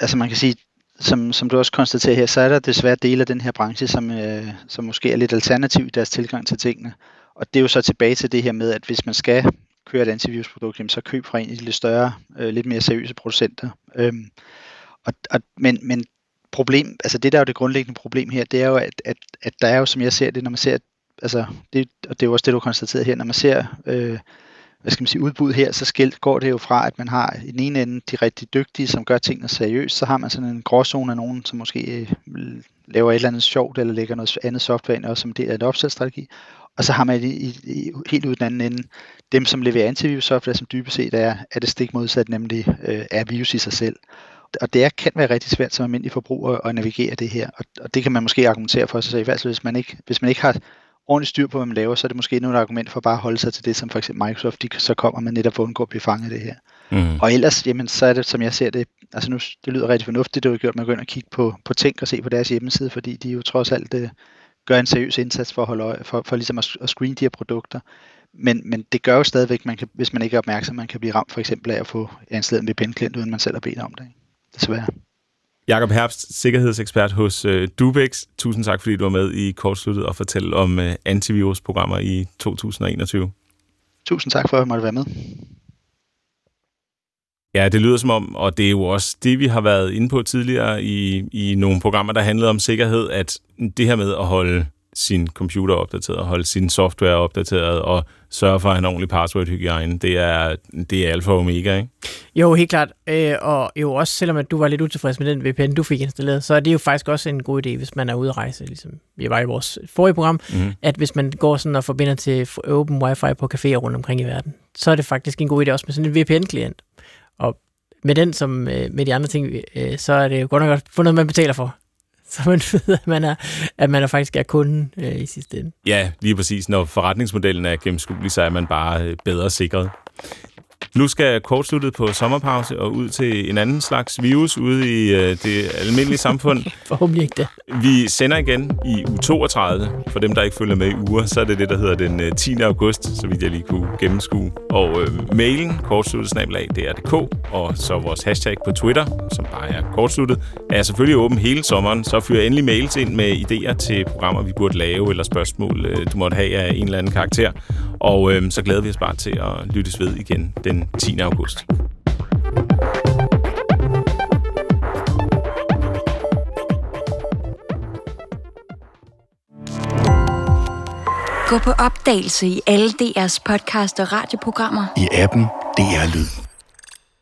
Altså man kan sige, som, som du også konstaterer her, så er der desværre dele af den her branche, som, øh, som måske er lidt alternativ i deres tilgang til tingene. Og det er jo så tilbage til det her med, at hvis man skal kører et antivirusprodukt, jamen, så køb fra en af de lidt større, øh, lidt mere seriøse producenter. Øhm, og, og, men, men problem, altså det der er jo det grundlæggende problem her, det er jo, at, at, at der er jo, som jeg ser det, når man ser, altså det, og det er jo også det, du har konstateret her, når man ser, øh, hvad skal man sige, udbud her, så skilt går det jo fra, at man har i den ene ende de rigtig dygtige, som gør tingene seriøst, så har man sådan en gråzone af nogen, som måske øh, laver et eller andet sjovt, eller lægger noget andet software ind, også som del af en opsalgsstrategi, og så har man i, i, i, helt ud den anden ende dem, som leverer antivirus-software, som dybest set er, er det stik modsat, nemlig øh, er virus i sig selv. Og det er, kan være rigtig svært som almindelig forbruger at navigere det her, og, og det kan man måske argumentere for så i hvert fald hvis man ikke, hvis man ikke har ordentligt styr på, hvad man laver, så er det måske endnu et argument for bare at holde sig til det, som for eksempel Microsoft de så kommer med netop for at undgå at blive fanget af det her. Mm. Og ellers, jamen, så er det, som jeg ser det, altså nu, det lyder rigtig fornuftigt, det har gjort, man går ind og kigge på, på ting og se på deres hjemmeside, fordi de jo trods alt det, øh, gør en seriøs indsats for at holde øje, for, for ligesom at, at screen de her produkter. Men, men det gør jo stadigvæk, man kan, hvis man ikke er opmærksom, man kan blive ramt for eksempel af at få anstillet en VPN-klient, uden man selv har bedt om det. Desværre. Jakob Herbst, sikkerhedsekspert hos uh, Dubex. Tusind tak, fordi du var med i kortsluttet og fortælle om uh, antivirusprogrammer i 2021. Tusind tak for, at jeg måtte være med. Ja, det lyder som om, og det er jo også det, vi har været inde på tidligere i, i nogle programmer, der handlede om sikkerhed, at det her med at holde sin computer opdateret, holde sin software opdateret og sørge for en ordentlig password-hygiejne, det er, det er alfa og omega, ikke? Jo, helt klart. Øh, og jo også, selvom at du var lidt utilfreds med den VPN, du fik installeret, så er det jo faktisk også en god idé, hvis man er ude at rejse, ligesom vi var i vores forrige program, mm. at hvis man går sådan og forbinder til open wifi på caféer rundt omkring i verden, så er det faktisk en god idé også med sådan en VPN-klient. Og med den, som øh, med de andre ting, øh, så er det jo godt nok godt fundet, man betaler for. Så man ved, at man er, at man er faktisk er kunden øh, i sidste ende. Ja, lige præcis. Når forretningsmodellen er gennemskuelig, så er man bare øh, bedre sikret. Nu skal kortsluttet på sommerpause og ud til en anden slags virus ude i øh, det almindelige samfund. Forhåbentlig ikke det. Vi sender igen i u 32. For dem, der ikke følger med i uger, så er det det, der hedder den øh, 10. august, så vidt jeg lige kunne gennemskue. Og øh, mailen, kortsluttet det er DK, og så vores hashtag på Twitter, som bare er kortsluttet, er selvfølgelig åben hele sommeren. Så fyr endelig mails ind med idéer til programmer, vi burde lave, eller spørgsmål, øh, du måtte have af en eller anden karakter. Og øh, så glæder vi os bare til at lyttes ved igen den 10. august. Gå på opdagelse i alle DR's podcast og radioprogrammer. I appen DR Lyd.